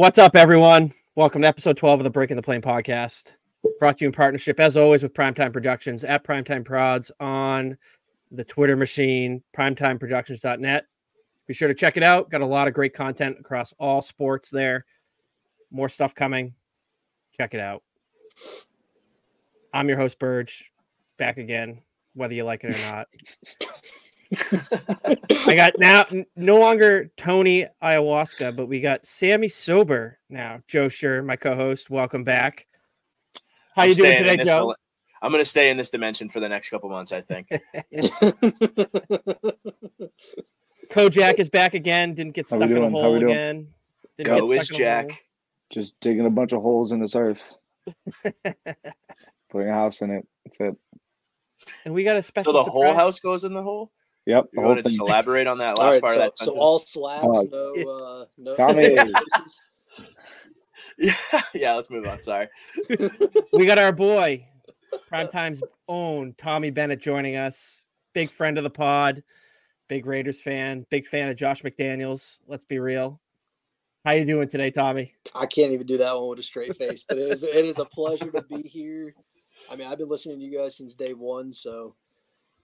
What's up, everyone? Welcome to episode 12 of the Breaking the Plane podcast. Brought to you in partnership, as always, with Primetime Productions at Primetime Prods on the Twitter machine, primetimeproductions.net. Be sure to check it out. Got a lot of great content across all sports there. More stuff coming. Check it out. I'm your host, Burge, back again, whether you like it or not. I got now no longer Tony Ayahuasca, but we got Sammy Sober now. Joe Sure, my co-host. Welcome back. How I'm you doing today, Joe? dile- I'm going to stay in this dimension for the next couple months, I think. Kojak is back again. Didn't get stuck in a hole again. Didn't Go get is stuck in. Jack. Just digging a bunch of holes in this earth, putting a house in it. That's it. And we got a special So the whole house goes in the hole? Yep. You The want to just elaborate on that last All right, part so, of that so all slabs, Oh. no, uh, no. Tommy. yeah, yeah, let's move on. Sorry. we got our boy, Primetime's own Tommy Bennett joining us. Big friend of the pod, big Raiders fan, big fan of Josh McDaniels. Let's be real. How you doing today, Tommy? I can't even do that one with a straight face, but it is it is a pleasure to be here. I mean, I've been listening to you guys since day one, so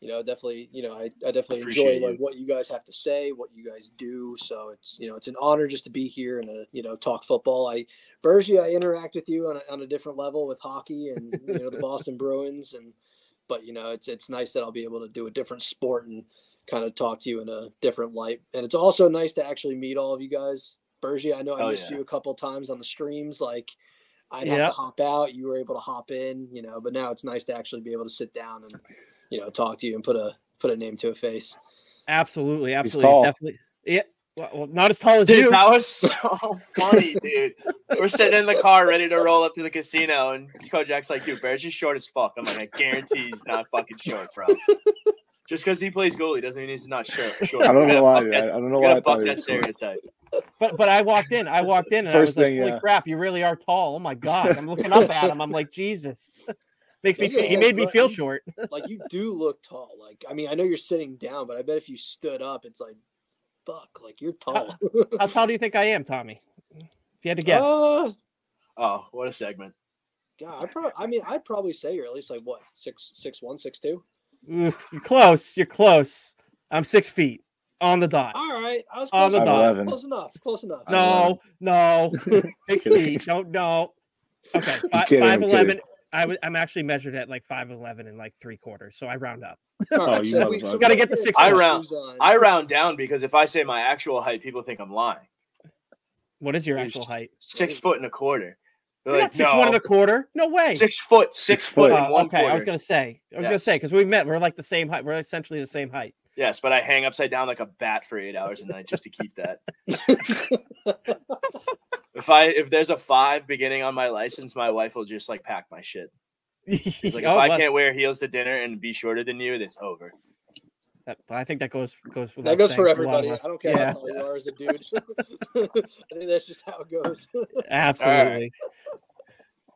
you know, definitely, you know, I, I definitely Appreciate enjoy you. like what you guys have to say, what you guys do. So it's you know, it's an honor just to be here and uh, you know, talk football. I Bergie, I interact with you on a, on a different level with hockey and you know the Boston Bruins and but you know, it's it's nice that I'll be able to do a different sport and kind of talk to you in a different light. And it's also nice to actually meet all of you guys. Bergie, I know I Oh, missed yeah. you a couple times on the streams. Like I'd Yep. have to hop out, you were able to hop in, you know, but now it's nice to actually be able to sit down and, you know, talk to you and put a put a name to a face. Absolutely, absolutely, tall. definitely. Yeah, well, well, not as tall as Dude, you. that was so funny, dude. We're sitting in the car ready to roll up to the casino, and Kojak's like, dude, Bear's just short as fuck. I'm like, I guarantee he's not fucking short, bro. Just because he plays goalie doesn't mean he's not short. short. I don't know why. that- I I don't know why. I gotta thought buck that stereotype. But but I walked in. I walked in and I First was like, thing, "Holy yeah. crap! You really are tall. Oh my god!" I'm looking up at him. I'm like, "Jesus." Makes me. Feel, he made me feel you- short. Like you do look tall. Like I mean, I know you're sitting down, but I bet if you stood up, it's like, fuck, like you're tall. How tall do you think I am, Tommy? If you had to guess. Uh, Oh, what a segment. God, I probably, I mean, I'd probably say you're at least like what six, six one, six two. Ooh, you're close. You're close. I'm six feet on the dot. All right, I was On close, the enough, dot. 5'11". close enough, close enough. No, no, six feet. Don't no. Okay, I'm fi- kidding, five eleven. Kidding. I w- I'm actually measured at like five eleven and like three quarters, so I round up. Oh, you so we- so Gotta get the six I round- I round down because if I say my actual height, people think I'm lying. What is your You're actual height? Six foot and a quarter. You're like, not six one and "No, a quarter. No way. Six foot, six, Six foot, foot. and Oh, one okay, quarter. I was gonna say. I was gonna say because we met. We're like the same height. We're essentially the same height. Yes, but I hang upside down like a bat for eight hours a night just to keep that. if I if there's a five beginning on my license, my wife will just like pack my shit. She's like, if Oh, I well, can't wear heels to dinner and be shorter than you, it's over. that- I think that goes goes. that goes for a lot of everybody. I don't care Yeah, how tall you are as a dude. I think that's just how it goes. absolutely.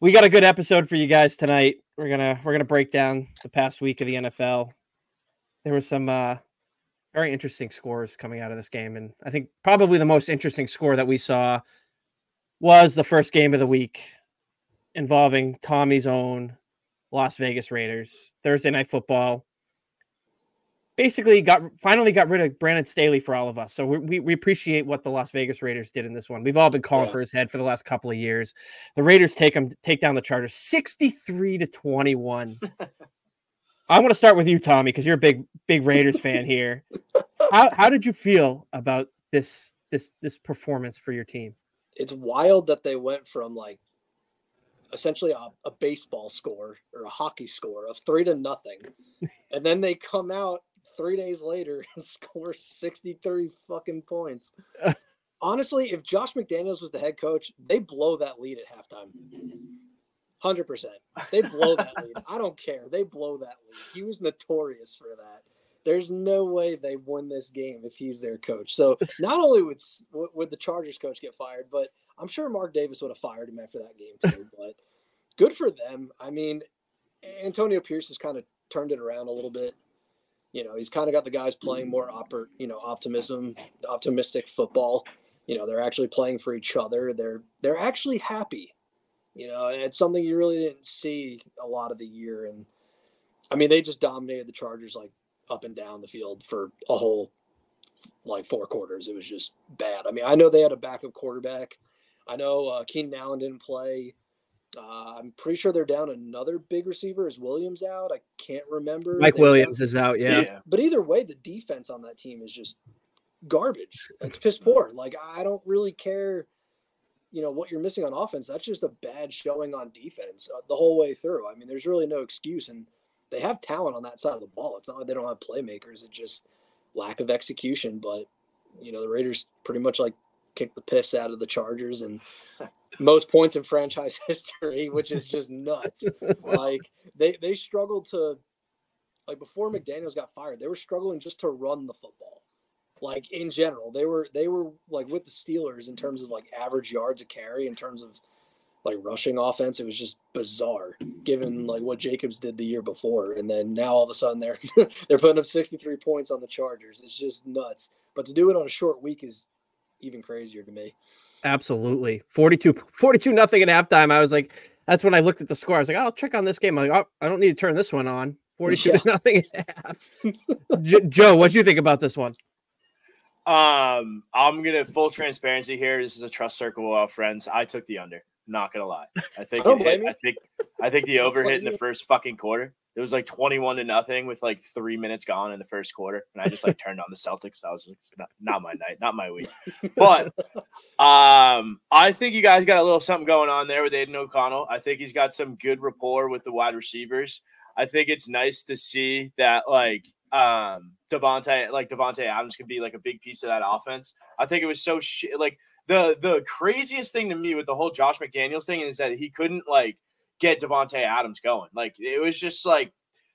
We got a good episode for you guys tonight. We're gonna we're gonna break down the past week of the NFL. There was some uh, very interesting scores coming out of this game, and I think probably the most interesting score that we saw was the first game of the week involving Tommy's own Las Vegas Raiders. Thursday night football. Basically, got finally got rid of Brandon Staley for all of us. So we, we, appreciate what the Las Vegas Raiders did in this one. We've all been calling Yeah. for his head for the last couple of years. The Raiders take him take down the Chargers 63 to 21. I want to start with you, Tommy, because you're a big big Raiders fan here. How how did you feel about this this this performance for your team? It's wild that they went from like essentially a, a baseball score or a hockey score of three to nothing, and then they come out three days later and score 63 fucking points. Honestly, if Josh McDaniels was the head coach, they blow that lead at halftime. Hundred percent, they blow that lead. I don't care. They blow that lead. He was notorious for that. There's no way they win this game if he's their coach. So not only would would would the Chargers coach get fired, but I'm sure Mark Davis would have fired him after that game too. But good for them. I mean, Antonio Pierce has kind of turned it around a little bit. You know, he's kind of got the guys playing more oper, you know, optimism, optimistic football. you know they're actually playing for each other. They're they're actually happy. You know, it's something you really didn't see a lot of the year, and I mean they just dominated the Chargers like up and down the field for a whole like four quarters. It was just bad. I mean, I know they had a backup quarterback. I know uh, Keenan Allen didn't play. Uh, I'm pretty sure they're down another big receiver. Is Williams out? I can't remember. Mike They Williams is out. Yeah. yeah. but either way, the defense on that team is just garbage. It's piss poor. Like I don't really care, you know, what you're missing on offense. That's just a bad showing on defense uh, the whole way through. I mean, there's really no excuse, and they have talent on that side of the ball. It's not like they don't have playmakers. It's just lack of execution. But you know, the Raiders pretty much like kicked the piss out of the Chargers and most points in franchise history, which is just nuts. like they they struggled to like before McDaniels got fired, they were struggling just to run the football. Like in general, they were they were like with the Steelers in terms of like average yards a carry, in terms of like rushing offense. It was just bizarre, given like what Jacobs did the year before, and then now all of a sudden they're they're putting up sixty three points on the Chargers. It's just nuts. But to do it on a short week is even crazier to me. Absolutely. 42 42 nothing at halftime. I was like, that's when I looked at the score. I was like, I'll check on this game. I'm like, oh, I don't need to turn this one on. 42 Yeah. nothing at half. J- Joe, what do you think about this one? Um, I'm gonna full transparency here. This is a trust circle of friends. I took the under. Not gonna lie. I think I it hit. I think I think the over hit in the first fucking quarter. It was like 21 to nothing with like three minutes gone in the first quarter, and I just like turned on the Celtics. I was like, not, not my night, not my week. But um, I think you guys got a little something going on there with Aidan O'Connell. I think he's got some good rapport with the wide receivers. I think it's nice to see that like um Davante like Davante Adams could be like a big piece of that offense. I think it was so shit like the the craziest thing to me with the whole Josh McDaniels thing is that he couldn't like get Davante Adams going. Like it was just like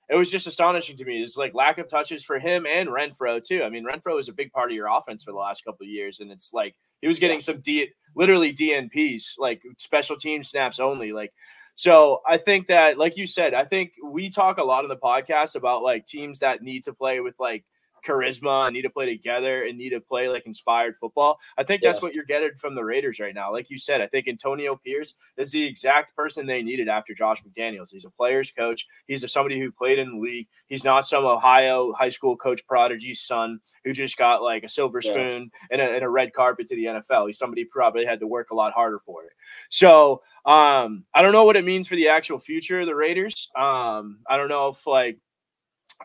it was just astonishing to me. It's like lack of touches for him and Renfrow too. I mean, Renfrow is a big part of your offense for the last couple of years, and it's like he was getting some D literally DNPs, like special team snaps only. Like so I think that, like you said, I think we talk a lot on the podcast about like teams that need to play with like charisma and need to play together and need to play like inspired football. I think that's Yeah. what you're getting from the Raiders right now. Like you said, I think Antonio Pierce is the exact person they needed after Josh McDaniels. He's a player's coach. He's a, somebody who played in the league. He's not some Ohio high school coach prodigy's son who just got like a silver Yeah. spoon and, a, and a red carpet to the NFL. He's somebody who probably had to work a lot harder for it. So um, I don't know what it means for the actual future of the Raiders. Um, I don't know if like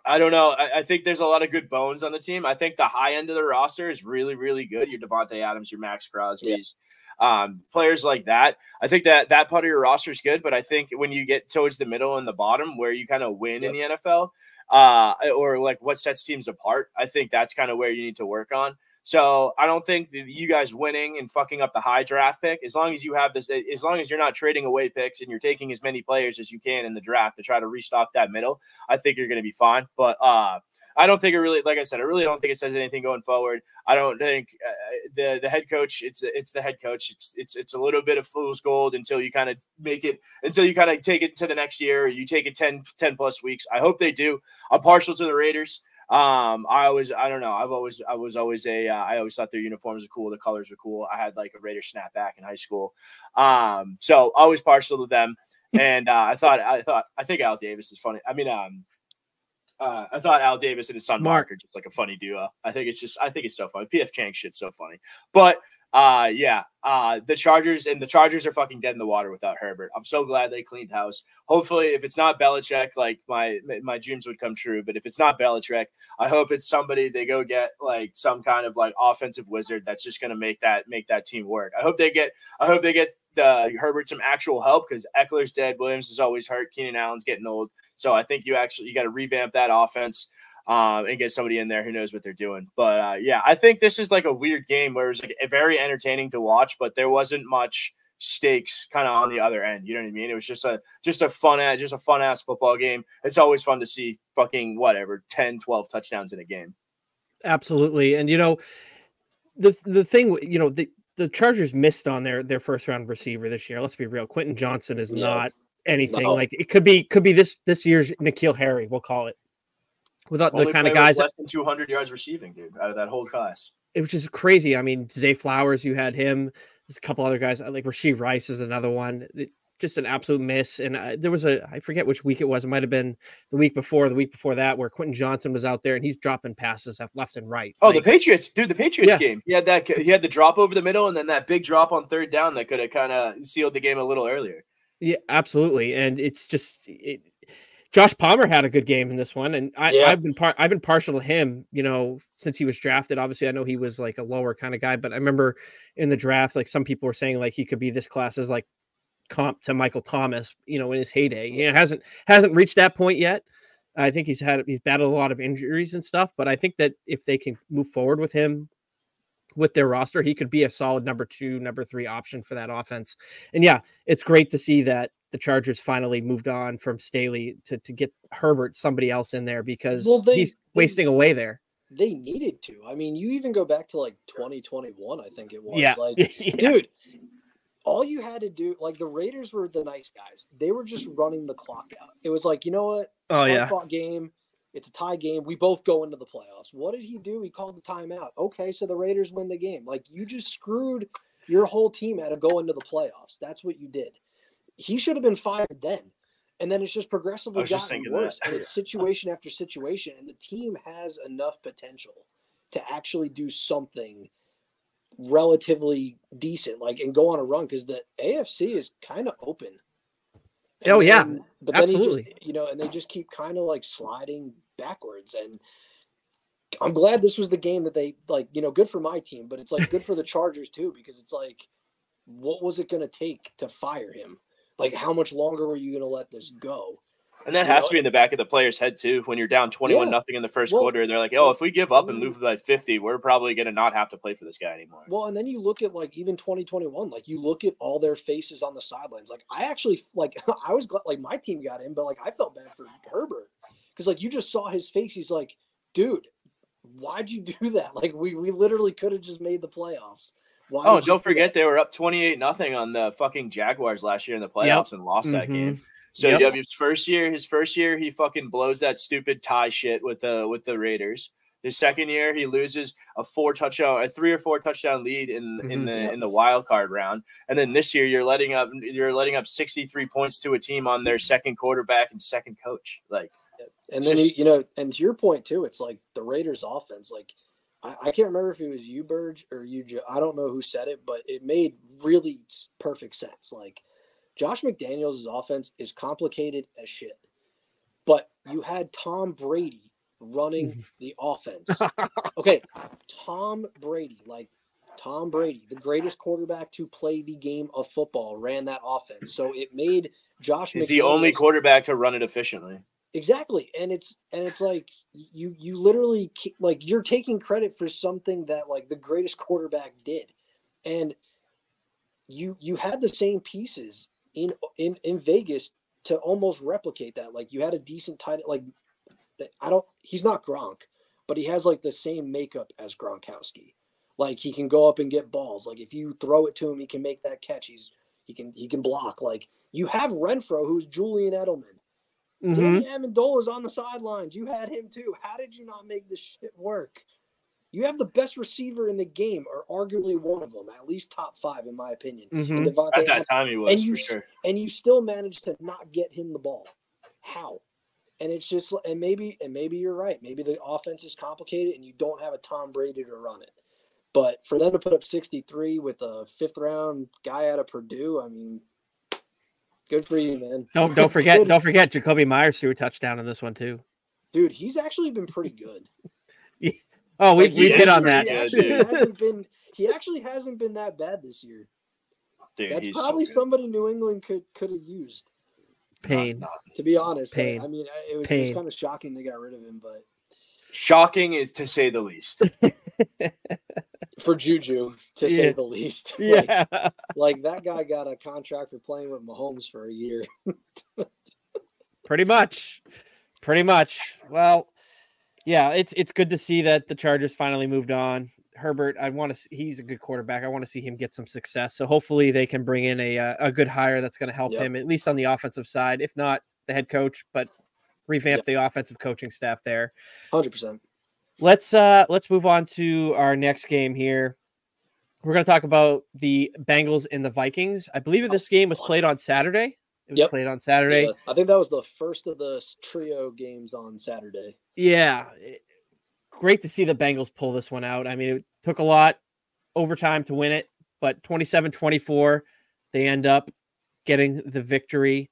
I don't know. I, I think there's a lot of good bones on the team. I think the high end of the roster is really, really good. Your Davante Adams, your Maxx Crosby's, um, players like that. I think that that part of your roster is good, but I think when you get towards the middle and the bottom, where you kind of win in the NFL, uh, or like what sets teams apart, I think that's kind of where you need to work on. So I don't think you guys winning and fucking up the high draft pick, as long as you have this, as long as you're not trading away picks and you're taking as many players as you can in the draft to try to restock that middle, I think you're going to be fine. But uh, I don't think it really, like I said, I really don't think it says anything going forward. I don't think uh, the the head coach. It's it's the head coach. It's it's it's a little bit of fool's gold until you kind of make it until you kind of take it to the next year. You take it 10, 10 plus weeks. I hope they do. I'm partial to the Raiders. Um, I always, I don't know. I've always, I was always a, uh, I always thought their uniforms were cool. The colors were cool. I had like a Raider snapback in high school. Um, so always partial to them. And uh, I thought, I thought, I think Al Davis is funny. I mean, um, uh, I thought Al Davis and his son Mark. Mark are just like a funny duo. I think it's just, I think it's so funny. PF Chang shit's so funny. But uh, yeah, uh, the Chargers and the Chargers are fucking dead in the water without Herbert. I'm so glad they cleaned house. Hopefully, if it's not Belichick, like my my dreams would come true. But if it's not Belichick, I hope it's somebody they go get like some kind of like offensive wizard that's just gonna make that make that team work. I hope they get I hope they get the Herbert some actual help because Ekeler's dead, Williams is always hurt, Keenan Allen's getting old. So I think you actually you got to revamp that offense um, and get somebody in there who knows what they're doing. But uh, yeah, I think this is like a weird game where it was like very entertaining to watch, but there wasn't much stakes kind of on the other end. You know what I mean? It was just a just a fun ass just a fun ass football game. It's always fun to see fucking whatever 10, 12 touchdowns in a game. Absolutely. And you know, the the thing, you know, the the Chargers missed on their their first round receiver this year. Let's be real. Quentin Johnston is Yeah. not anything No. like it could be could be this this year's N'Keal Harry, we'll call it. Without the kind of guys less than 200 yards receiving, dude, out of that whole class. it was just crazy. I mean, Zay Flowers, you had him. There's a couple other guys like Rashee Rice is another one. It- just an absolute miss. And uh, there was a I forget which week it was. It might have been the week before, the week before that, where Quentin Johnston was out there and he's dropping passes left and right. Oh, Like, the Patriots, dude, the Patriots Yeah. game. He had that. He had the drop over the middle, and then that big drop on third down that could have kind of sealed the game a little earlier. Yeah, absolutely. And it's just it, Josh Palmer had a good game in this one, and I, Yeah. I've been par- I've been partial to him. You know, since he was drafted. Obviously, I know he was like a lower kind of guy, but I remember in the draft, like some people were saying, like he could be this class class's like comp to Michael Thomas. You know, in his heyday, he hasn't hasn't reached that point yet. I think he's had he's battled a lot of injuries and stuff, but I think that if they can move forward with him with their roster, he could be a solid number two, number three option for that offense. And yeah, it's great to see that the Chargers finally moved on from Staley to, to get Herbert somebody else in there because Well, they- he's they- wasting away there. They needed to. I mean, you even go back to like 2021, I think it was. Yeah. Like, yeah. dude, all you had to do, like the Raiders were the nice guys. They were just running the clock out. It was like, you know what? Oh yeah. Game. It's a tie game. We both go into the playoffs. What did he do? He called the timeout. Okay, so the Raiders win the game. Like you just screwed your whole team out of going to the playoffs. That's what you did. He should have been fired then. And then it's just progressively was just gotten thinking that. worse. And it's situation after situation. And the team has enough potential to actually do something relatively decent, like and go on a run because the AFC is kind of open. And Oh, yeah. then- but then he Absolutely. just, you know, and they just keep kind of like sliding backwards. And I'm glad this was the game that they like. You know, good for my team, but it's like good for the Chargers too because it's like, what was it going to take to fire him? Like, how much longer were you going to let this go? And that You has know- to be in the back of the player's head too. When you're down twenty-one Yeah. nothing in the first Well, quarter, they're like, "Oh, if we give up and mm. lose by fifty, we're probably gonna not have to play for this guy anymore." Well, and then you look at like even 2021, like you look at all their faces on the sidelines. Like I actually like I was glad like my team got in, but like I felt bad for Herbert because like you just saw his face. He's like, dude, why'd you do that? Like we we literally could have just made the playoffs. Why Oh, did and you don't do forget they were up twenty-eight nothing on the fucking Jaguars last year in the playoffs and lost that Mhm. game. So Yep. you have his first year. His first year, he fucking blows that stupid tie shit with the with the Raiders. His second year, he loses a four touchdown, a three or four touchdown lead in in Mhm. the Yep. in the wild card round. And then this year, you're letting up you're letting up sixty three points to a team on their second quarterback and second coach. Like And then just- you know, and to your point too, it's like the Raiders' offense. Like I, I can't remember if it was you, Burge, or you. Jo- I don't know who said it, but it made really perfect sense. Like Josh McDaniels' offense is complicated as shit, but you had Tom Brady running the offense. Okay, Tom Brady, like Tom Brady, the greatest quarterback to play the game of football, ran that offense. So it made Josh. he's the only quarterback to run it efficiently. Exactly and it's and it's like you you literally like you're taking credit for something that like the greatest quarterback did and you you had the same pieces in in in Vegas to almost replicate that like you had a decent tight like I don't he's not Gronk but he has like the same makeup as Gronkowski like he can go up and get balls like if you throw it to him he can make that catch he's he can he can block like you have Renfrow who's Julian Edelman Mhm. Danny Amendola is on the sidelines. You had him too. How did you not make this shit work? You have the best receiver in the game, or arguably one of them, at least top five in my opinion. in Mhm. Davante At that Adams, time, he was And you for sure. and you still managed to not get him the ball. How? And it's just and maybe and maybe you're right. Maybe the offense is complicated and you don't have a Tom Brady to run it. But for them to put up 63 with a fifth round guy out of Purdue, I mean, good for you, man. Don't don't forget don't forget Jakobi Meyers threw a touchdown in this one too. Dude, he's actually been pretty good. Oh, we Like, we hit on that. He actually dude. hasn't been. He actually hasn't been that bad this year. Dude, That's he's so probably somebody New England could could have used. Pain. To be honest, I- Pain. I mean, it was, it was kind of shocking they got rid of him, but shocking is to say the least. for Juju, to say the least, like, Yeah. like that guy got a contract for playing with Mahomes for a year. Pretty much. Pretty much. Well, yeah, it's it's good to see that the Chargers finally moved on. Herbert, I want to. See, He's a good quarterback. I want to see him get some success. So hopefully they can bring in a uh, a good hire that's going to help Yep. him at least on the offensive side, if not the head coach, but revamp Yep. the offensive coaching staff there. Hundred percent. Let's uh let's move on to our next game here. We're gonna talk about the Bengals and the Vikings. I believe this game was played on Saturday. It was Yep. played on Saturday. Yeah, I think that was the first of the trio games on Saturday. Yeah. Great to see the Bengals pull this one out. I mean, it took a lot overtime to win it, but 27-24, they end up getting the victory.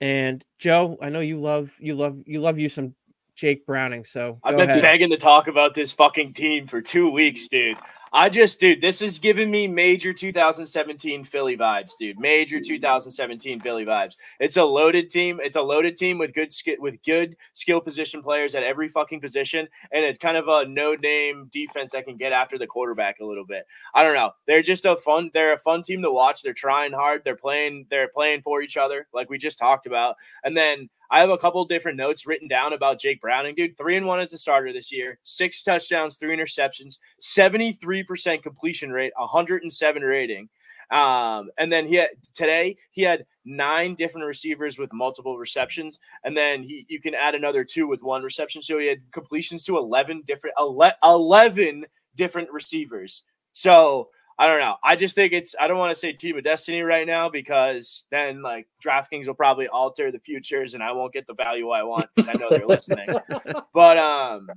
And Joe, I know you love you love you love you some Jake Browning, so I've been ahead. begging to talk about this fucking team for two weeks, dude. I just, dude, this is giving me major 2017 Philly vibes, dude. Major 2017 Philly vibes. It's a loaded team. It's a loaded team with good skill, with good skill position players at every fucking position, and it's kind of a no-name defense that can get after the quarterback a little bit. I don't know. They're just a fun. They're a fun team to watch. They're trying hard. They're playing. They're playing for each other, like we just talked about. And then I have a couple different notes written down about Jake Browning, dude. Three and one as a starter this year, six touchdowns, three interceptions, 73% completion rate, 107 rating. Um, and then he had today he had nine different receivers with multiple receptions, and then he you can add another two with one reception. So he had completions to 11 different ele- 11 different receivers. So I don't know. I just think it's I don't want to say team of destiny right now because then like DraftKings will probably alter the futures and I won't get the value I want because I know they're listening. But um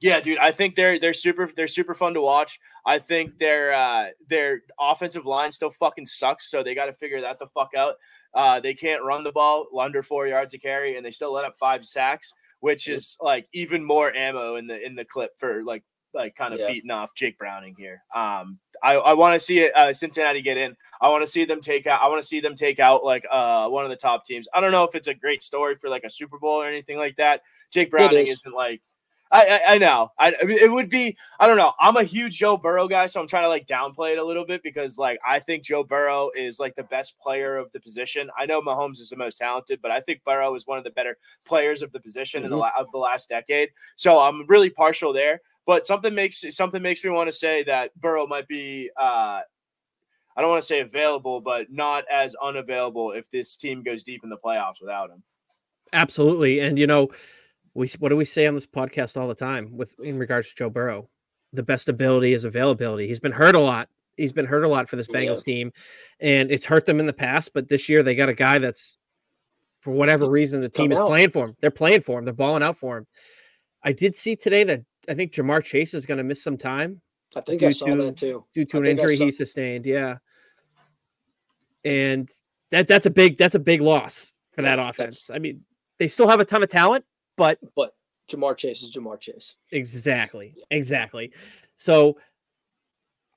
yeah, dude, I think they're they're super they're super fun to watch. I think their uh their offensive line still fucking sucks, so they got to figure that the fuck out. Uh they can't run the ball under 4 yards a carry and they still let up 5 sacks, which is like even more ammo in the in the clip for like like kind of Yeah. beating off Jake Browning here. Um, I, I want to see it, uh, Cincinnati get in. I want to see them take out. I want to see them take out like uh one of the top teams. I don't know if it's a great story for like a Super Bowl or anything like that. Jake Browning is. isn't like. I, I, I know. I, I mean, it would be. I don't know. I'm a huge Joe Burrow guy, so I'm trying to like downplay it a little bit because like I think Joe Burrow is like the best player of the position. I know Mahomes is the most talented, but I think Burrow is one of the better players of the position in the of the last decade. So I'm really partial there. But something makes something makes me want to say that Burrow might be. Uh, I don't want to say available, but not as unavailable if this team goes deep in the playoffs without him. Absolutely. And you know, we what do we say on this podcast all the time with in regards to Joe Burrow? The best ability is availability. He's been hurt a lot. He's been hurt a lot for this Yeah. Bengals team, and it's hurt them in the past. But this year they got a guy that's, for whatever reason, the team come is out. playing for him. They're playing for him. They're balling out for him. I did see today that I think Ja'Marr Chase is going to miss some time I think I Due saw to- that too. due to I an injury saw- he sustained. Yeah, and that that's a big that's a big loss for that Yeah, offense. I mean, they still have a ton of talent, but But Ja'Marr Chase is Ja'Marr Chase. exactly, exactly. So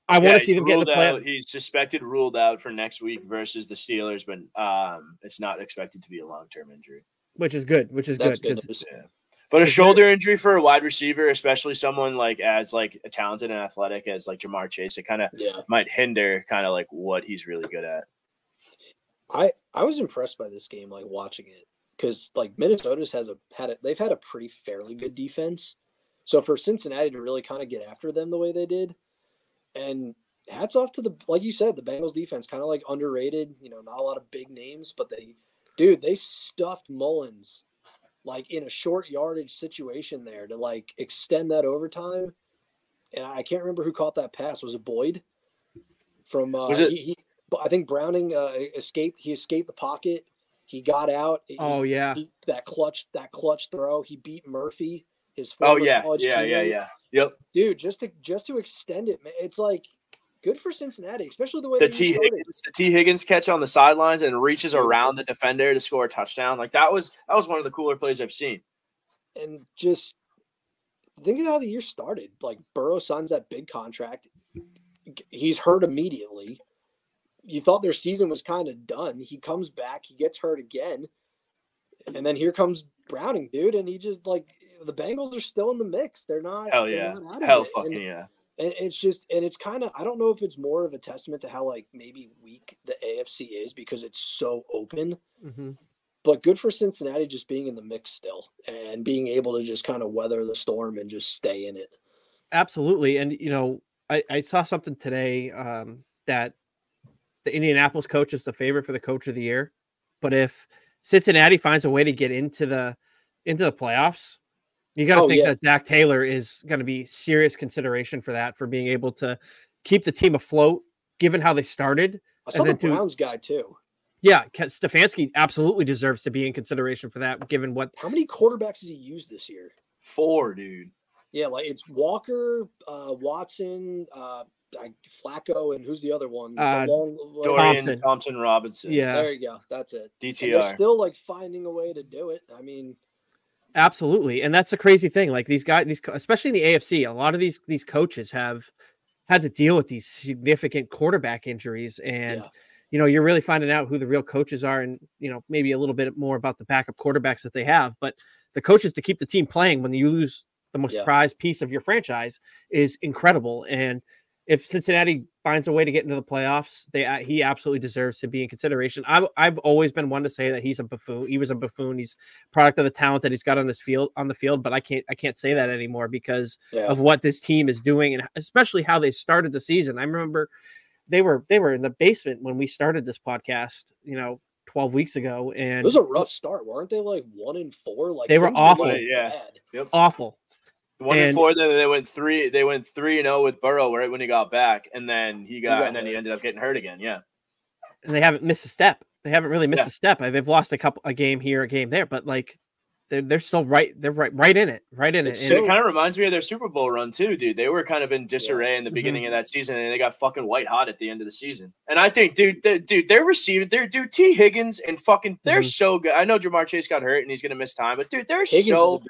I want Yeah, to see he's them get the play. out- He's suspected ruled out for next week versus the Steelers, but um, it's not expected to be a long term injury. which is good, which is That's good. good. 'cause- news. But a shoulder injury for a wide receiver, especially someone like as like a talented and athletic as like Ja'Marr Chase, it kind of Yeah. might hinder kind of like what he's really good at. I I was impressed by this game, like watching it, because like Minnesota's has a had a, they've had a pretty fairly good defense. So for Cincinnati to really kind of get after them the way they did, and hats off to the like you said, the Bengals defense kind of like underrated. You know, not a lot of big names, but they, dude, they stuffed Mullens like in a short yardage situation there to like extend that overtime. And I can't remember who caught that pass. Was it Boyd? From uh, Was it- he- he- but I think Browning uh, escaped. He escaped the pocket. He got out. He- Oh yeah, he- that clutch, that clutch throw. He beat Murphy. His Oh former yeah, college yeah, yeah, yeah. Yep. Dude, just to just to extend it, man, it's like good for Cincinnati, especially the way The Tee Higgins, the Tee Higgins catch on the sidelines and reaches around the defender to score a touchdown. Like that was that was one of the cooler plays I've seen. and just think of how the year started. Like Burrow signs that big contract. He's hurt immediately. You thought their season was kind of done. He comes back, he gets hurt again. And then here comes Browning, dude, and he just like the Bengals are still in the mix. They're not Hell yeah, not out of hell it. fucking And- yeah. And it's just and it's kind of i don't know if it's more of a testament to how like maybe weak the afc is because it's so open Mhm. but good for cincinnati just being in the mix still and being able to just kind of weather the storm and just stay in it absolutely. And you know, I, I saw something today um, that the Indianapolis coach is the favorite for the coach of the year, but if Cincinnati finds a way to get into the into the playoffs, You got to Oh, think yeah. that Zac Taylor is going to be serious consideration for that, for being able to keep the team afloat, given how they started. I saw And the then to- Browns guy too. Yeah, Ke- Stefanski absolutely deserves to be in consideration for that, given what. How many quarterbacks did he use this year? Four, dude. Yeah, like it's Walker, uh, Watson, uh, like Flacco, and who's the other one? The Uh, long- Dorian Thompson. Thompson, Robinson. Yeah, There you go. That's it. And they're DTR. still like finding a way to do it. I mean, absolutely, and that's the crazy thing. Like these guys, these especially in the AFC, a lot of these these coaches have had to deal with these significant quarterback injuries, and Yeah. you know you're really finding out who the real coaches are, and you know maybe a little bit more about the backup quarterbacks that they have, but the coaches to keep the team playing when you lose the most Yeah. prized piece of your franchise is incredible. And if Cincinnati finds a way to get into the playoffs, they uh, he absolutely deserves to be in consideration. I've I've always been one to say that he's a buffoon. He was a buffoon. He's product of the talent that he's got on his field on the field, but I can't I can't say that anymore because yeah, of what this team is doing and especially how they started the season. I remember they were they were in the basement when we started this podcast, you know, 12 weeks ago and it was a rough start, weren't they? Like one in four. Like They were awful. looking Yeah. bad. awful. One And- and four, then they went three. They went three and zero with Burrow right when he got back, and then he got, got and then he ended up getting hurt again. Yeah, and they haven't missed a step. They haven't really missed Yeah. a step. They've lost a couple a game here, a game there, but like they're they're still right. They're right right in it, right in it. And it kind of reminds me of their Super Bowl run too, dude. They were kind of in disarray in the Mhm. beginning of that season, and they got fucking white hot at the end of the season. And I think, dude, the, dude, they're receiving, they're dude, Tee Higgins and fucking, they're Mhm. so good. I know Ja'Marr Chase got hurt and he's gonna miss time, but dude, they're Higgins so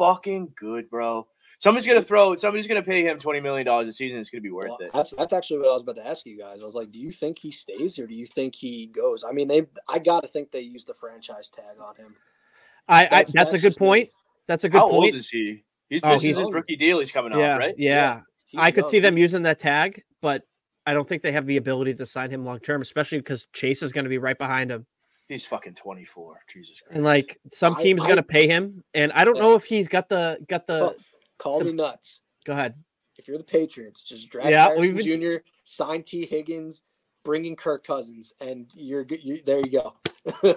fucking good, bro. Somebody's gonna throw, somebody's gonna pay him twenty million dollars a season. It's gonna be worth Well, it. that's that's actually what I was about to ask you guys. I was like, do you think he stays or do you think he goes? I mean, they I got to think they used the franchise tag on him. I, I that's- that's, a good just me. point. That's a good How point. old is he? He's Oh, this he's is his rookie deal. He's coming yeah, off, right? yeah. He's I could young. see them using that tag, but I don't think they have the ability to sign him long term, especially because Chase is going to be right behind him. He's fucking twenty four. Jesus Christ. And like some I- team's I- going to pay him, and I don't know if he's got the got the. Call, call me nuts. Go ahead. If you're the Patriots, just draft Yeah, Harrison we've been- Jr., sign Tee Higgins, bring in Kirk Cousins, and you're good. You, there you go.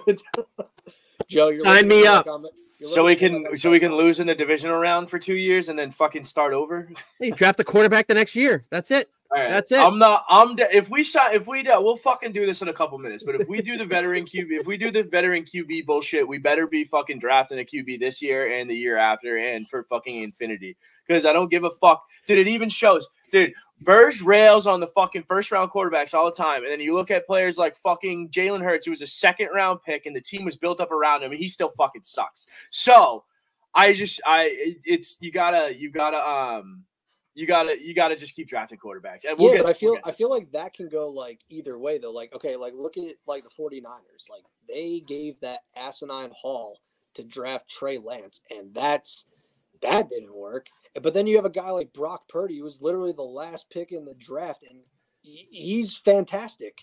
Joe, you're Sign me up. like I'm- you're so we can like so we can lose in the divisional round for two years and then fucking start over. Hey, draft the quarterback the next year. That's it. All right, That's it. I'm not. I'm. De- if we shot, if we do, we'll fucking do this in a couple minutes. But if we do the veteran QB, if we do the veteran QB bullshit, we better be fucking drafting a QB this year and the year after and for fucking infinity. Because I don't give a fuck. Dude, it even shows. Dude, Burge rails on the fucking first round quarterbacks all the time, and then you look at players like fucking Jalen Hurts, who was a second round pick, and the team was built up around him, and he still fucking sucks. So, I just, I, it's you gotta, you gotta, um. You gotta, you gotta just keep drafting quarterbacks, and we'll yeah, get. but I feel we'll I feel like that can go like either way though. Like, okay, like look at like the 49ers. Like they gave that asinine haul to draft Trey Lance, and that's that didn't work. But then you have a guy like Brock Purdy, who was literally the last pick in the draft, and he's fantastic.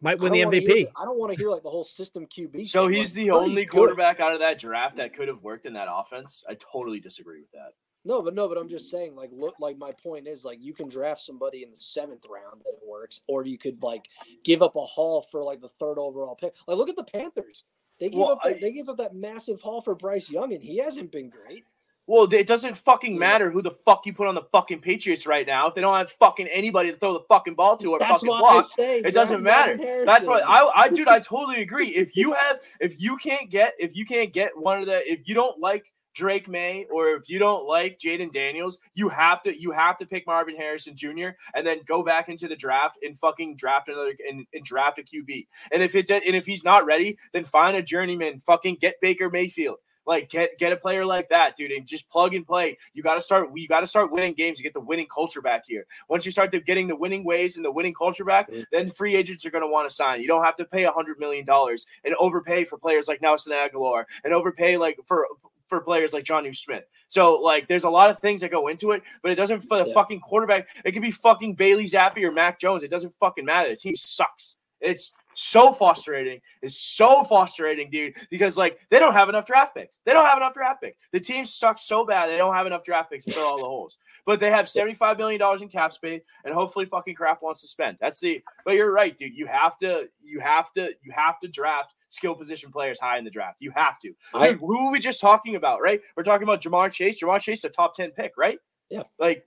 Might win the MVP. hear- I don't want to hear like the whole system QB. So thing. he's Like, the Purdy's only good. quarterback out of that draft that could have worked in that offense. I totally disagree with that. No, but no, but I'm just saying, like, look, like my point is, like, you can draft somebody in the seventh round that it works, or you could like give up a haul for like the third overall pick. Like, look at the Panthers; they gave Well, up that, I- they gave up that massive haul for Bryce Young, and he hasn't been great. Well, it doesn't fucking matter who the fuck you put on the fucking Patriots right now. If they don't have fucking anybody to throw the fucking ball to or That's fucking block, say it doesn't matter. That's why Harrison. I, I, dude, I totally agree. If you have, if you can't get, if you can't get one of the, if you don't like Drake Maye or if you don't like Jayden Daniels, you have to, you have to pick Marvin Harrison Jr. and then go back into the draft and fucking draft another and, and draft a QB. And if it, and if he's not ready, then find a journeyman. Fucking get Baker Mayfield. Like get get a player like that, dude, and just plug and play. You got to start. You got to start winning games to get the winning culture back here. Once you start the, getting the winning ways and the winning culture back, then free agents are going to want to sign. You don't have to pay a hundred million dollars and overpay for players like Nelson Agholor and overpay like for for players like Jonnu Smith. So like, there's a lot of things that go into it, but it doesn't for the Yeah. fucking quarterback. It could be fucking Bailey Zappe or Mac Jones. It doesn't fucking matter. The team sucks. It's so frustrating. It's so frustrating, dude, because like they don't have enough draft picks. They don't have enough draft picks. The team sucks so bad they don't have enough draft picks to fill all the holes. But they have $75 million in cap space, and hopefully fucking Kraft wants to spend. That's the but you're right, dude. You have to, you have to, you have to draft skill position players high in the draft. You have to. I- Dude, who are we just talking about, right? We're talking about Ja'Marr Chase. Ja'Marr Chase is a top 10 pick, right? Yeah. Like,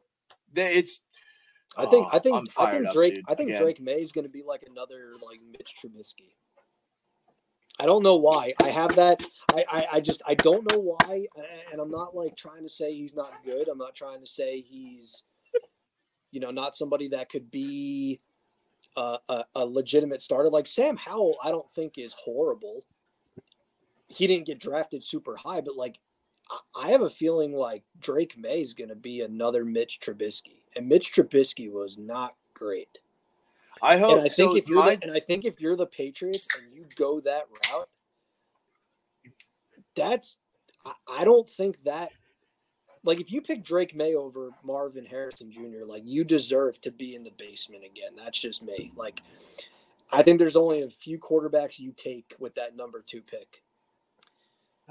it's. I think oh, I Oh, think I'm I think Drake dude, I think again. Drake Maye is going to be like another like Mitch Trubisky. I don't know why. I have that. I, I I just I don't know why, and I'm not like trying to say he's not good. I'm not trying to say he's, you know, not somebody that could be a, a, a legitimate starter. Like Sam Howell, I don't think is horrible. He didn't get drafted super high, but like I- I have a feeling like Drake Maye is going to be another Mitch Trubisky, and Mitch Trubisky was not great. I hope. and I think so if you're my- the, and I think if you're the Patriots and you go that route, that's I, I don't think that like if you pick Drake Maye over Marvin Harrison Jr., like you deserve to be in the basement again. That's just me. Like I think there's only a few quarterbacks you take with that number two pick.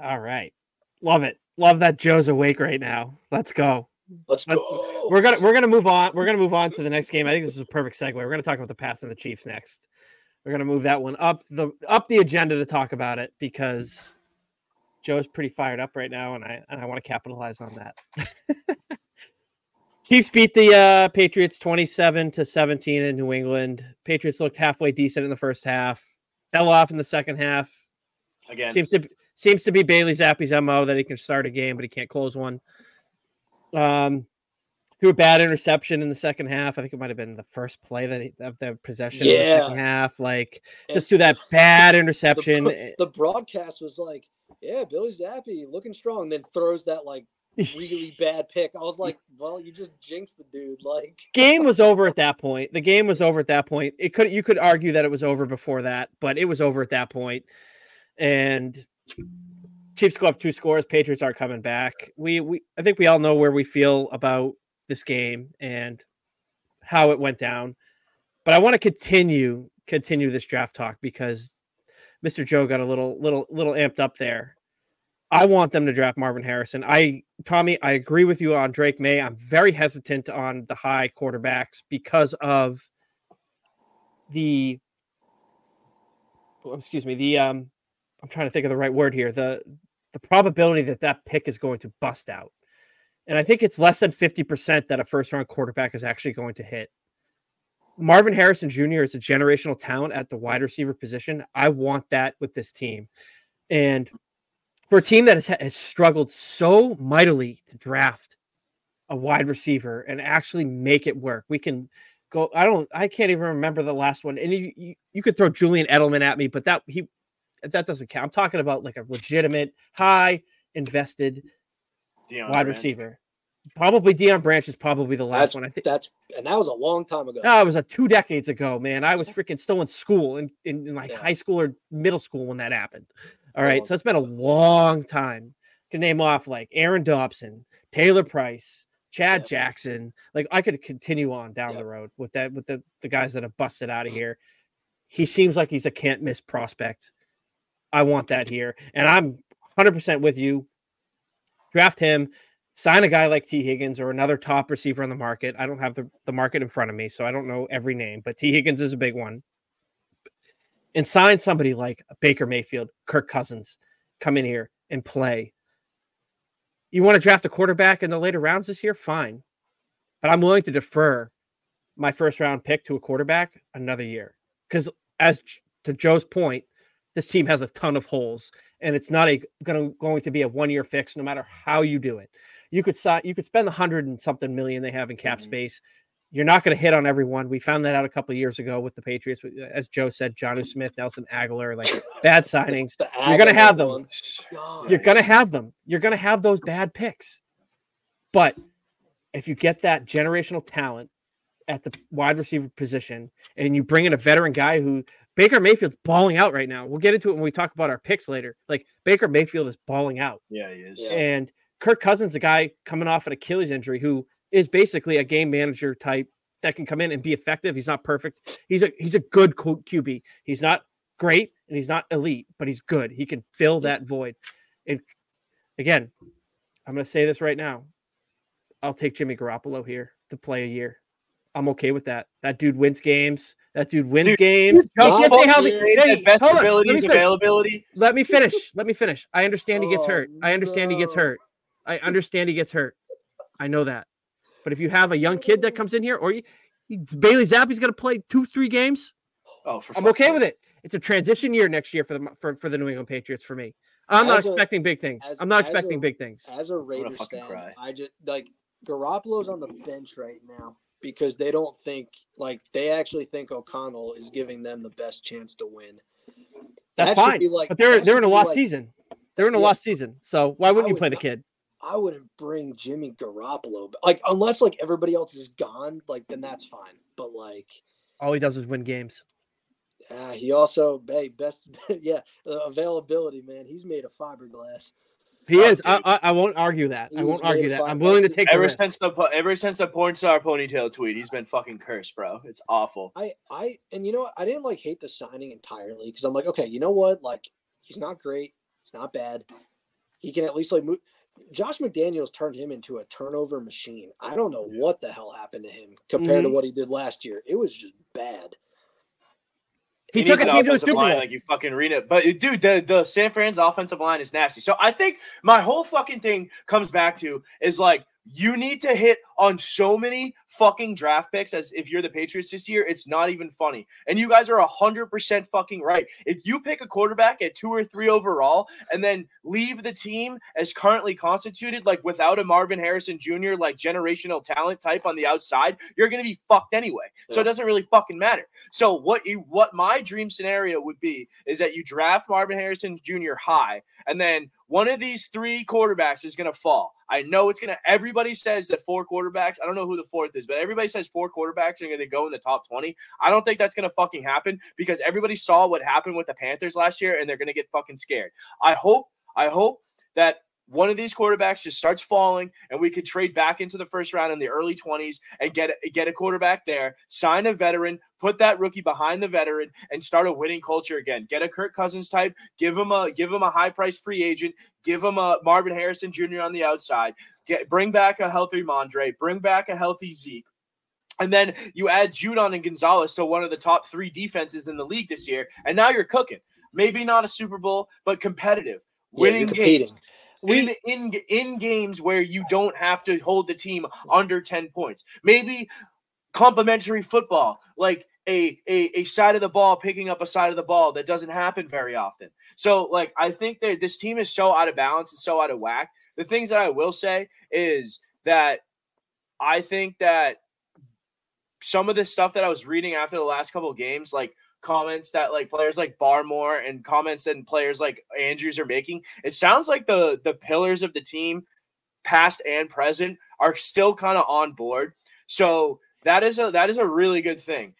All right. Love it. Love that Joe's awake right now. Let's go. Let's Let's- go. We're gonna we're gonna move on. We're gonna move on to the next game. I think this is a perfect segue. We're gonna talk about the Pats and the Chiefs next. We're gonna move that one up the up the agenda to talk about it because Joe's pretty fired up right now, and I and I want to capitalize on that. Chiefs beat the uh, Patriots twenty seven to seventeen in New England. Patriots looked halfway decent in the first half, fell off in the second half. Again, Seems to seems to be Bailey Zappe's mo that he can start a game, but he can't close one. Um, threw a bad interception in the second half. I think it might have been the first play that he, of the possession. in the Yeah. second half, like And just threw that bad interception. bro- the broadcast was like, "Yeah, Billy Zappe looking strong," then throws that like really bad pick. I was like, "Well, you just jinxed the dude." Like, game was over at that point. The game was over at that point. It could you could argue that it was over before that, but it was over at that point. And Chiefs go up two scores. Patriots aren't coming back. We we I think we all know where we feel about this game and how it went down. But I want to continue continue this draft talk because Mr. Joe got a little little little amped up there. I want them to draft Marvin Harrison. I Tommy, I agree with you on Drake Maye. I'm very hesitant on the high quarterbacks because of the oh, excuse me, the um I'm trying to think of the right word here. The the probability that that pick is going to bust out. And I think it's less than 50% that a first round quarterback is actually going to hit. Marvin Harrison Jr. is a generational talent at the wide receiver position. I want that with this team. And for a team that has, has struggled so mightily to draft a wide receiver and actually make it work, we can go. I don't, I can't even remember the last one. And you, you, you could throw Julian Edelman at me, but that he, that doesn't count. I'm talking about like a legitimate, high invested Deion wide Branch. receiver. Probably Deion Branch is probably the last That's one. I think that's and that was a long time ago. Oh, it was a two decades ago, man. I was freaking still in school in, in, in like Yeah. high school or middle school when that happened. All right, Long. So it's been a long time. Can name off like Aaron Dobson, Taylor Price, Chad Yep. Jackson. Like I could continue on down Yep. the road with that with the, the guys that have busted out of mm-hmm. here. He seems like he's a can't miss prospect. I want that here. And I'm 100% with you. Draft him sign a guy like Tee Higgins or another top receiver on the market. I don't have the, the market in front of me, so I don't know every name, but Tee Higgins is a big one. And sign somebody like Baker Mayfield, Kirk Cousins, come in here and play. You want to draft a quarterback in the later rounds this year? Fine. But I'm willing to defer my first round pick to a quarterback another year. Because as to Joe's point, this team has a ton of holes and it's not a going to going to be a one year fix no matter how you do it. You could sign you could spend the hundred and something million they have in cap Mhm. space. You're not going to hit on everyone we found that out a couple of years ago with the patriots as joe said Jonnu smith nelson agholor like bad signings. You're gonna have them. You're going to have them. You're going to have those bad picks. But if you get that generational talent at the wide receiver position and you bring in a veteran guy who Baker Mayfield's balling out right now. We'll get into it when we talk about our picks later. Like Baker Mayfield is balling out. Yeah, he is. And Kirk Cousins, a guy coming off an Achilles injury who is basically a game manager type that can come in and be effective. He's not perfect. He's a he's a good QB. He's not great and he's not elite, but he's good. He can fill that void. And again, I'm going to say this right now. I'll take Jimmy Garoppolo here to play a year. I'm okay with that. That dude wins games. That dude wins Dude, games. Just can't say how the- fucking Hey, that best hold on, let me finish. availability. Let me finish. Let me finish. I understand he gets Oh, hurt. I understand he gets hurt. I understand he gets hurt. I know that. But if you have a young kid that comes in here, or you, Bailey Zappe's going to play two, three games, Oh, for I'm okay sake. with it. It's a transition year next year for the for, for the New England Patriots for me. I'm not a- expecting big things. as- I'm not as a- expecting big things. As a Raiders fan, cry. I just like Garoppolo's on the bench right now because they don't think like they actually think O'Connell is giving them the best chance to win. That's That fine. like- but they're they're in a lost like- season. They're in a Yeah. lost season. So why wouldn't I you play the kid? I wouldn't bring Jimmy Garoppolo like unless like everybody else is gone, like then that's fine. But like All he does is win games. uh, he also hey best yeah uh, availability man. He's made of fiberglass. He Oh, is. I. I I won't argue that. I won't argue that. I'm willing to take the Ever risk. since the po- ever since the porn star ponytail tweet, he's been fucking cursed, bro. It's awful. I I and you know what? I didn't like hate the signing entirely because I'm like, okay, you know what? Like he's not great, he's not bad. He can at least like move. Josh McDaniels turned him into a turnover machine. I don't know what the hell happened to him compared to Mhm. what he did last year. It was just bad. He took a an team to a offensive Super line Bowl. like you fucking read it. But dude, the the San Fran's offensive line is nasty. So I think my whole fucking thing comes back to is like you need to hit on so many fucking draft picks as if you're the Patriots this year. It's not even funny. And you guys are hundred percent fucking right. If you pick a quarterback at two or three overall and then leave the team as currently constituted, like without a Marvin Harrison Jr. like generational talent type on the outside, you're gonna be fucked anyway. So it doesn't really fucking matter. So what you what my dream scenario would be is that you draft Marvin Harrison Jr. high, and then one of these three quarterbacks is gonna fall. I know it's gonna. Everybody says that four quarterbacks. I don't know who the fourth is, but everybody says four quarterbacks are gonna go in the top twenty. I don't think that's gonna fucking happen because everybody saw what happened with the Panthers last year, and they're gonna get fucking scared. I hope. I hope that one of these quarterbacks just starts falling and we could trade back into the first round in the early 20s and get get a quarterback there, sign a veteran, put that rookie behind the veteran and start a winning culture again. Get a Kirk Cousins type, give him a give him a high price free agent, give him a Marvin Harrison Jr. on the outside. Get bring back a healthy Mondre, bring back a healthy Zeke. And then you add Judon and Gonzalez to one of the top three defenses in the league this year, and now you're cooking. Maybe not a Super Bowl, but competitive, winning competing. games in, in in games where you don't have to hold the team under 10 points. Maybe complementary football, like a, a a side of the ball picking up a side of the ball that doesn't happen very often. So like I think that this team is so out of balance and so out of whack. The things that I will say is that I think that some of the stuff that I was reading after the last couple of games, like comments that like players like Barmore and comments that players like Andrews are making, it sounds like the the pillars of the team, past and present, are still kind of on board. So that is a that is a really good thing.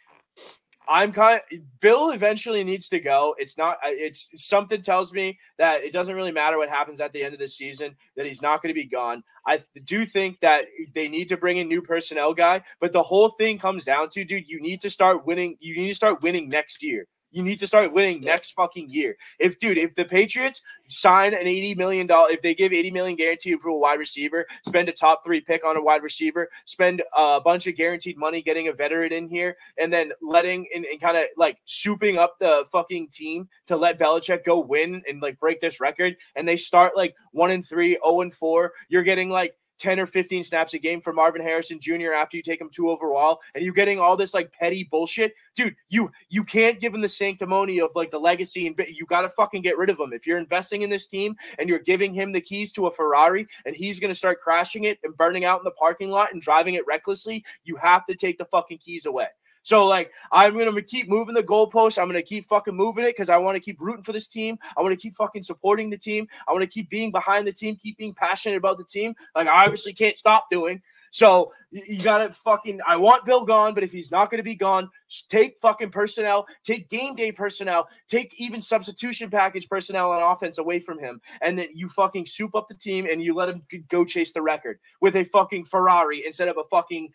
I'm kind of Bill eventually needs to go. It's not it's something tells me that it doesn't really matter what happens at the end of the season that he's not going to be gone. I do think that they need to bring in new personnel guy, but the whole thing comes down to dude, you need to start winning. You need to start winning next year. You need to start winning next fucking year. If dude, if the Patriots sign an 80 million dollar if they give 80 million guaranteed for a wide receiver, spend a top 3 pick on a wide receiver, spend a bunch of guaranteed money getting a veteran in here and then letting and, and kind of like souping up the fucking team to let Belichick go win and like break this record and they start like 1 and 3, 0 and 4, you're getting like 10 or 15 snaps a game for Marvin Harrison Jr. after you take him two overall, and you're getting all this like petty bullshit, dude. You you can't give him the sanctimony of like the legacy, and you got to fucking get rid of him. If you're investing in this team and you're giving him the keys to a Ferrari, and he's gonna start crashing it and burning out in the parking lot and driving it recklessly, you have to take the fucking keys away. So like I'm gonna keep moving the goalpost. I'm gonna keep fucking moving it because I want to keep rooting for this team. I want to keep fucking supporting the team. I want to keep being behind the team, keep being passionate about the team. Like I obviously can't stop doing. So you gotta fucking. I want Bill gone, but if he's not gonna be gone, take fucking personnel, take game day personnel, take even substitution package personnel on offense away from him, and then you fucking soup up the team and you let him go chase the record with a fucking Ferrari instead of a fucking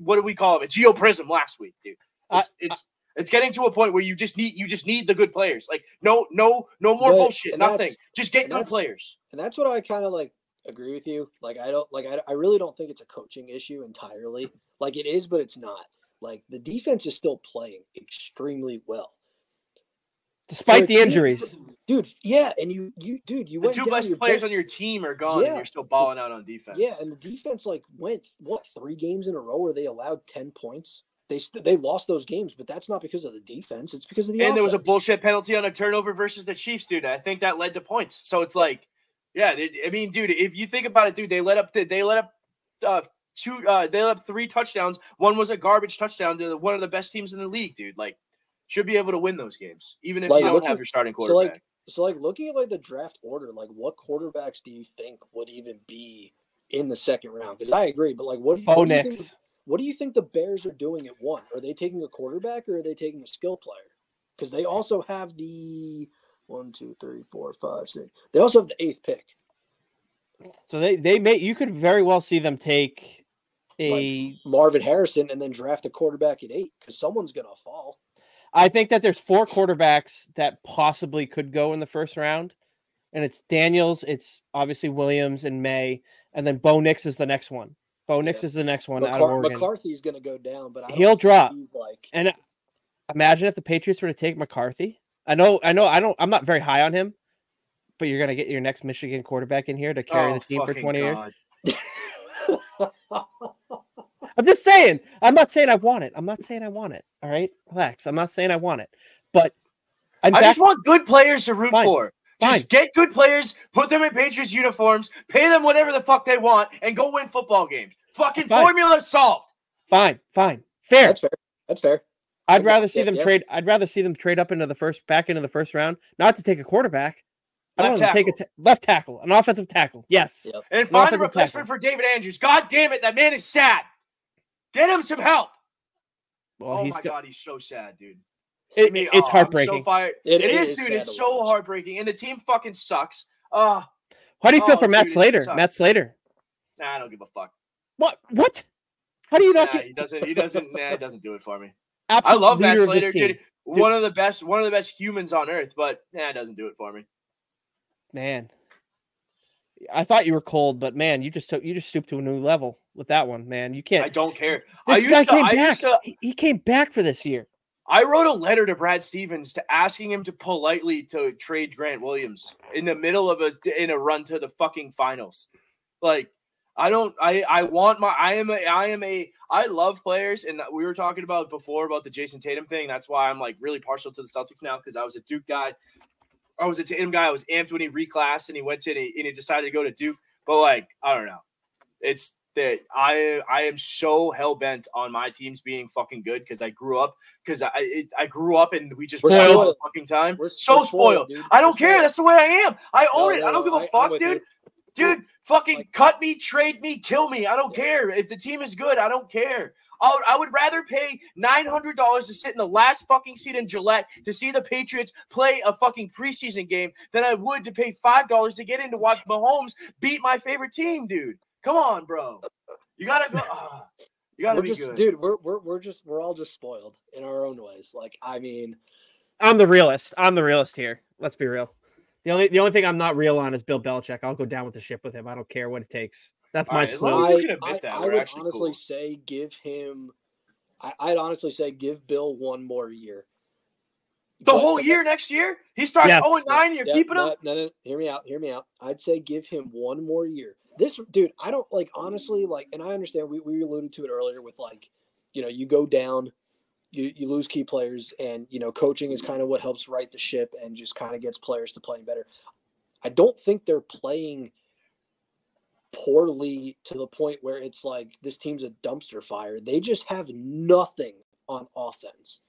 what do we call him? A Geo Prism last week, dude. I- It's it's it's getting to a point where you just need you just need the good players. Like no no no more But- bullshit. Nothing. Just get good players. and that's what I kind of like agree with you. Like I don't like I, I really don't think it's a coaching issue entirely. Like it is, but it's not. like the defense is still playing extremely well. Despite For the injuries. dude. Yeah, and you, you, dude, you The went two best players bench- on your team are gone, Yeah. and you're still balling out on defense. Yeah, and the defense like went what three games in a row where they allowed ten points. They st- they lost those games, but that's not because of the defense. It's because of the and there was a bullshit penalty on a turnover versus the Chiefs, dude. I think that led to points. So it's like, yeah, they, I mean, dude, if you think about it, dude, they let up, they let up uh, two, uh, they let up three touchdowns. One was a garbage touchdown to one of the best teams in the league, dude. Like, should be able to win those games, even if Like, you don't looking- have your starting So quarterback. like so like looking at like the draft order, like what quarterbacks do you think would even be in the second round? Because I agree, but like what do you, Bo what do you think- what do you think the Bears are doing at one? Are they taking a quarterback or are they taking a skill player? Because they also have the one, two, three, four, five, six. They also have the eighth pick. So they they may you could very well see them take a Marvin Harrison and then draft a quarterback at eight because someone's gonna fall. I think that there's four quarterbacks that possibly could go in the first round, and it's Daniels, it's obviously Williams and Maye, and then Bo Nix is the next one. Bo Nix Yeah. is the next one out of Oregon. McCarthy's gonna go down, but I don't He'll drop. he's like And uh, imagine if the Patriots were to take McCarthy. I know, I know, I don't. I'm not very high on him, but you're gonna get your next Michigan quarterback in here to carry Oh, the team for fucking 20 years. I'm just saying. I'm not saying I want it. I'm not saying I want it. All right, relax. I'm not saying I want it, but in I fact, just want good players to root Fine. for. Just Fine. get good players, put them in Patriots uniforms, pay them whatever the fuck they want, and go win football games. Fucking Fine. formula solved. fine, fine, fair. that's fair. That's fair. I'd Okay, rather see yeah, them yeah. trade. I'd rather see them trade up into the first, back into the first round, not to take a quarterback. I don't want to take a ta- left tackle, an offensive tackle. Yes, Yeah. And No find a offensive replacement for David Andrews. God damn it, that man is sad. Get him some help. well, oh he's my got. god, he's so sad, dude. It, I mean, it's oh, heartbreaking. So. It- it it is, is dude. It's so watch. heartbreaking, and the team fucking sucks. Uh How do you feel oh, for Matt dude, it Slater? Matt Slater. nah, I don't give a fuck. What? What? How do you Nah, not get he doesn't. He doesn't. Nah, he doesn't do it for me. I love Matt leader of this Slater, team? dude. One of the best. One of the best humans on earth, but nah, doesn't do it for me. Man, I thought you were cold, but man, you just took you just stooped to a new level with that one, man. You can't. I don't care. this I guy to. came I back. to. He, he came back for this year. I wrote a letter to Brad Stevens to asking him to politely to trade Grant Williams in the middle of a in a run to the fucking finals. Like I don't I I want my I am a I am a I love players and we were talking about before about the Jayson Tatum thing. That's why I'm like really partial to the Celtics now because I was a Duke guy. I was a Tatum guy. I was amped when he reclassed and he went to and he, and he decided to go to Duke. But like I don't know. It's that I I am so hell bent on my teams being fucking good because I grew up because I it, I grew up and we just We're won all spoiled. the fucking time. We're- so we're spoiled. dude. I don't We're care. spoiled. That's the way I am. I own No, it. no, I don't give I- a I'm fuck, dude. you. Dude, fucking Like- cut me, trade me, kill me. I don't care. If the team is good, I don't care. I would, I would rather pay nine hundred dollars to sit in the last fucking seat in Gillette to see the Patriots play a fucking preseason game than I would to pay five dollars to get in to watch Mahomes beat my favorite team, dude. Come on, bro. You gotta go. ah, you gotta We're be just, good. dude. We're, we're we're just we're all just spoiled in our own ways. Like I mean, I'm the realist. I'm the realist here. Let's be real. The only the only thing I'm not real on is Bill Belichick. I'll go down with the ship with him. I don't care what it takes. That's All my right, as split. long as I, you can admit I, that, I we're would actually honestly cool. say give him. I, I'd honestly say give Bill one more year. the But- whole year next year, he starts Yes. 0 9. You're Yeah, keeping him. no, no, no, hear me out. Hear me out. I'd say give him one more year. This dude, I don't like honestly like, and I understand we, we alluded to it earlier with like, you know, you go down, you you lose key players, and you know, coaching is kind of what helps right the ship and just kind of gets players to playing better. I don't think they're playing poorly to the point where it's like this team's a dumpster fire. They just have nothing on offense.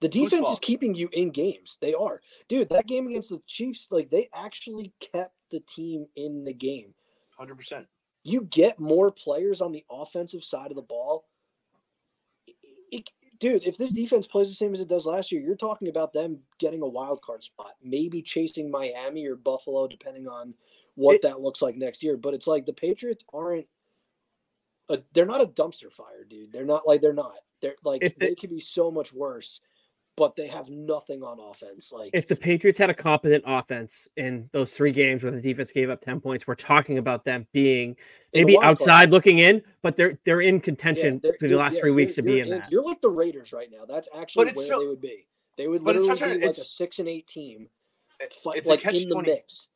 The defense is keeping you in games. They are. Dude, that game against the Chiefs, like they actually kept the team in the game. 100%. You get more players on the offensive side of the ball. It- it- dude, if this defense plays the same as it does last year, you're talking about them getting a wild card spot, maybe chasing Miami or Buffalo, depending on what It- that looks like next year. But it's like the Patriots aren't. A, they're not a dumpster fire, dude. They're not like they're not. They're like they- they could be so much worse. But they have nothing on offense. Like If the Patriots had a competent offense in those three games where the defense gave up 10 points, we're talking about them being in the maybe card. outside looking in, but they're they're in Yeah, contention they're- for the last yeah, three weeks to be you're in in- that. You're like the Raiders right now. That's actually where so- they would be. They would but it's literally such a- be like a six and eight team, fight, it's a like catch in the mix.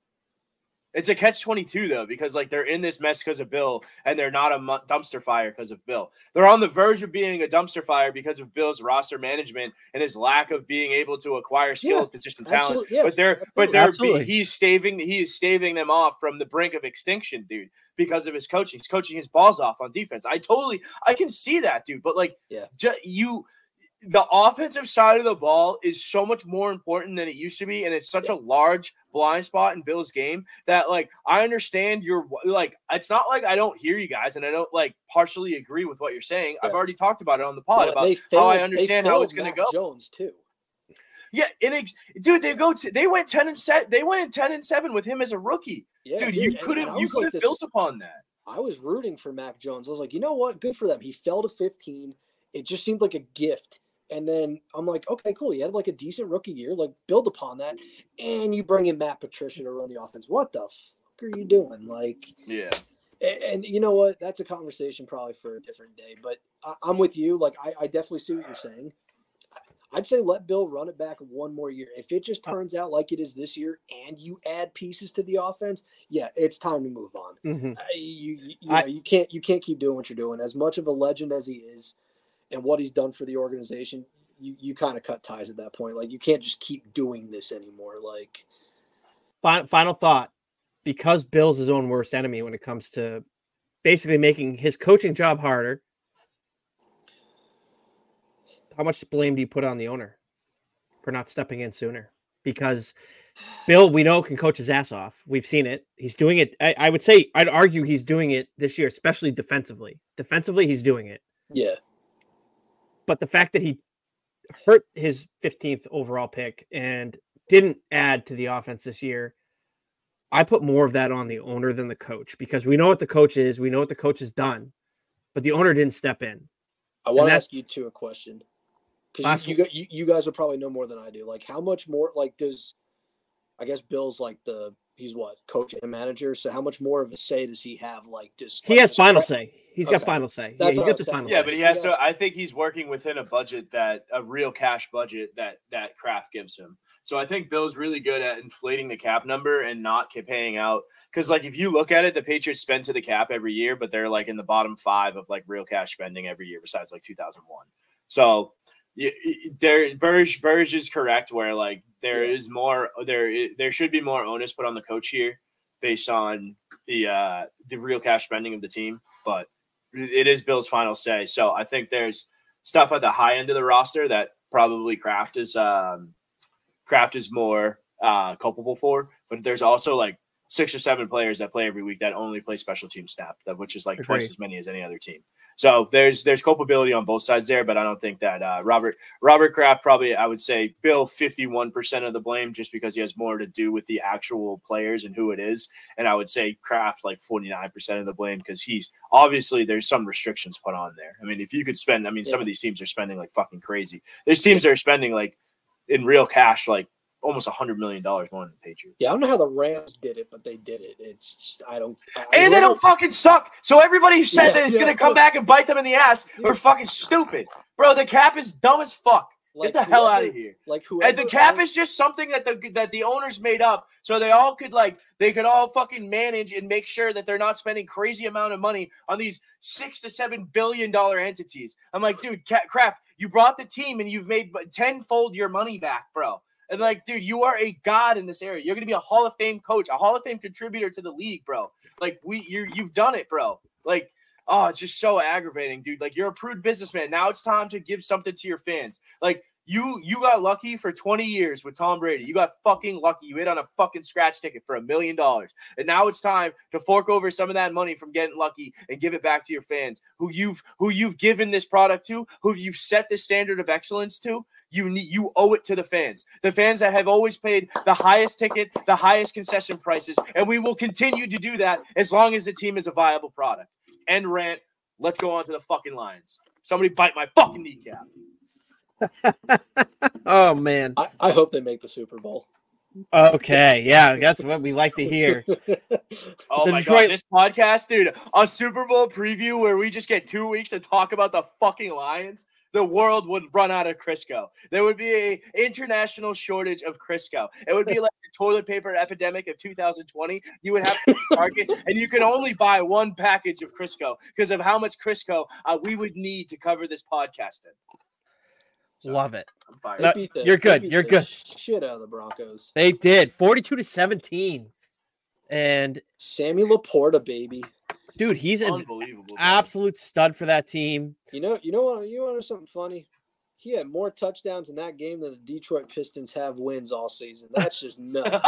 It's a catch 22 though because like they're in this mess because of Bill and they're not a dumpster fire because of Bill. They're on the verge of being a dumpster fire because of Bill's roster management and his lack of being able to acquire skilled Yeah, position talent. Yeah, but they're but they're Absolutely. he's staving he is staving them off from the brink of extinction, dude, because of his coaching. He's coaching his balls off on defense. I totally I can see that, dude. But like, Yeah. ju- you the offensive side of the ball is so much more important than it used to be, and it's such a large blind spot in Bill's game that like I understand you're like it's not like I don't hear you guys and I don't like partially agree with what you're saying. I've already talked about it on the pod But about they how I understand how it's gonna go. Jones too. Yeah, and ex- dude, they go to, they went ten and set they went ten and seven with him as a rookie. Yeah, dude, you could have you could like have this- built upon that. I was rooting for Mac Jones. I was like, you know what? Good for them. He fell to 15. It just seemed like a gift. And then I'm like, okay, cool. You had like a decent rookie year. Like, build upon that. And you bring in Matt Patricia to run the offense. What the fuck are you doing? Like, Yeah. and, and you know what? That's a conversation probably for a different day. But I, I'm with you. Like, I, I definitely see what you're saying. I'd say let Bill run it back one more year. If it just turns out like it is this year and you add pieces to the offense, yeah, it's time to move on. Mhm. I- you you, you, I- you can't you can't keep doing what you're doing. As much of a legend as he is, and what he's done for the organization, you you kind of cut ties at that point. Like you can't just keep doing this anymore. Like Final, final thought because Bill's his own worst enemy when it comes to basically making his coaching job harder. How much blame do you put on the owner for not stepping in sooner? Because Bill, we know, can coach his ass off. We've seen it. He's doing it. I, I would say, I'd argue he's doing it this year, especially defensively. Defensively, he's doing it. yeah, But the fact that he hurt his 15th overall pick and didn't add to the offense this year, I put more of that on the owner than the coach because we know what the coach is. We know what the coach has done, but the owner didn't step in. I want to ask you two a question because you, you, you guys will probably know more than I do. Like how much more? Like does I guess Bill's like the he's what coach and manager. So how much more of a say does he have? Like just He like, has final say. He's got final say. Yeah, That's he's what I got the saying. final Yeah, say. but he You has got- to. I think he's working within a budget that a real cash budget that that Kraft gives him. So I think Bill's really good at inflating the cap number and not keep paying out. Because like if you look at it, the Patriots spend to the cap every year, but they're like in the bottom five of like real cash spending every year, besides like 2001. So y- y- there, Burge Burge is correct where like there Yeah. is more there i- there should be more onus put on the coach here based on the uh the real cash spending of the team, but it is Bill's final say. So I think there's stuff at the high end of the roster that probably Kraft is um Kraft is more uh culpable for, but there's also like six or seven players that play every week that only play special team snap, that which is like twice as many as any other team. So there's there's culpability on both sides there, but I don't think that uh, Robert Robert Kraft probably I would say Bill 51% of the blame just because he has more to do with the actual players and who it is, and I would say Kraft like 49% of the blame because he's obviously there's some restrictions put on there. I mean, if you could spend, I mean, some of these teams are spending like fucking crazy. There's teams that are spending like in real cash like almost a hundred million dollars more than the Patriots. Yeah, I don't know how the Rams did it, but they did it. It's just I don't. I, And they don't fucking suck. So everybody who said Yeah, that it's yeah, gonna come back and bite them in the ass are fucking stupid, bro. The cap is dumb as fuck. like Get the hell out of here. Like who? And the cap is just something that the that the owners made up so they all could like they could all fucking manage and make sure that they're not spending crazy amount of money on these six to seven billion dollar entities. I'm like, dude, Kraft, you brought the team and you've made tenfold your money back, bro. And like, dude, you are a god in this area. You're gonna be a Hall of Fame coach, a Hall of Fame contributor to the league, bro. Like we, you you've done it, bro. Like, oh, it's just so aggravating, dude. Like you're a prude businessman. Now it's time to give something to your fans. Like you you got lucky for 20 years with Tom Brady. You got fucking lucky. You hit on a fucking scratch ticket for a million dollars. And now it's time to fork over some of that money from getting lucky and give it back to your fans who you've who you've given this product to, who you've set this standard of excellence to. You need you owe it to the fans. The fans that have always paid the highest ticket, the highest concession prices, and we will continue to do that as long as the team is a viable product. End rant. Let's go on to the fucking Lions. Somebody bite my fucking kneecap. oh man. I, I hope they make the Super Bowl. Okay, yeah, that's what we like to hear. Oh The my Detroit- god, this podcast, dude, a Super Bowl preview where we just get two weeks to talk about the fucking Lions. The world would run out of Crisco. There would be a international shortage of Crisco. It would be like the toilet paper epidemic of 2020. You would have to Target, and you can only buy one package of Crisco because of how much Crisco uh, we would need to cover this podcast in. So, Love it. I'm fired. No, the- you're good, you're good. Shit out of the Broncos. They did 42 to 17. And Sammy LaPorta, baby. Dude, he's an Unbelievable. absolute stud for that team. You know, you know what? You want to know something funny? He had more touchdowns in that game than the Detroit Pistons have wins all season. That's just nuts.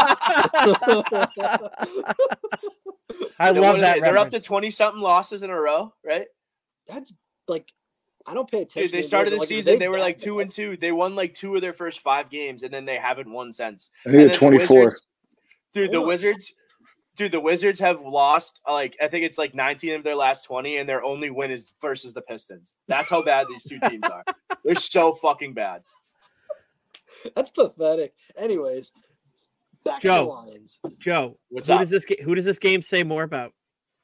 I They're- love that. They, they're up to 20 something losses in a row, right? That's like I don't pay attention. Dude, they started the like, season. They were like two and two. They won like two of their first five games, and then they haven't won since. I And think then at the 24. Wizards- dude, the Wizards, dude, the Wizards have lost like I think it's like 19 of their last 20, and their only win is versus the Pistons. That's how bad these two teams are. They're so fucking bad. That's pathetic. Anyways, back to Joe. the Lions. Joe, What's who up? does this who does this game say more about?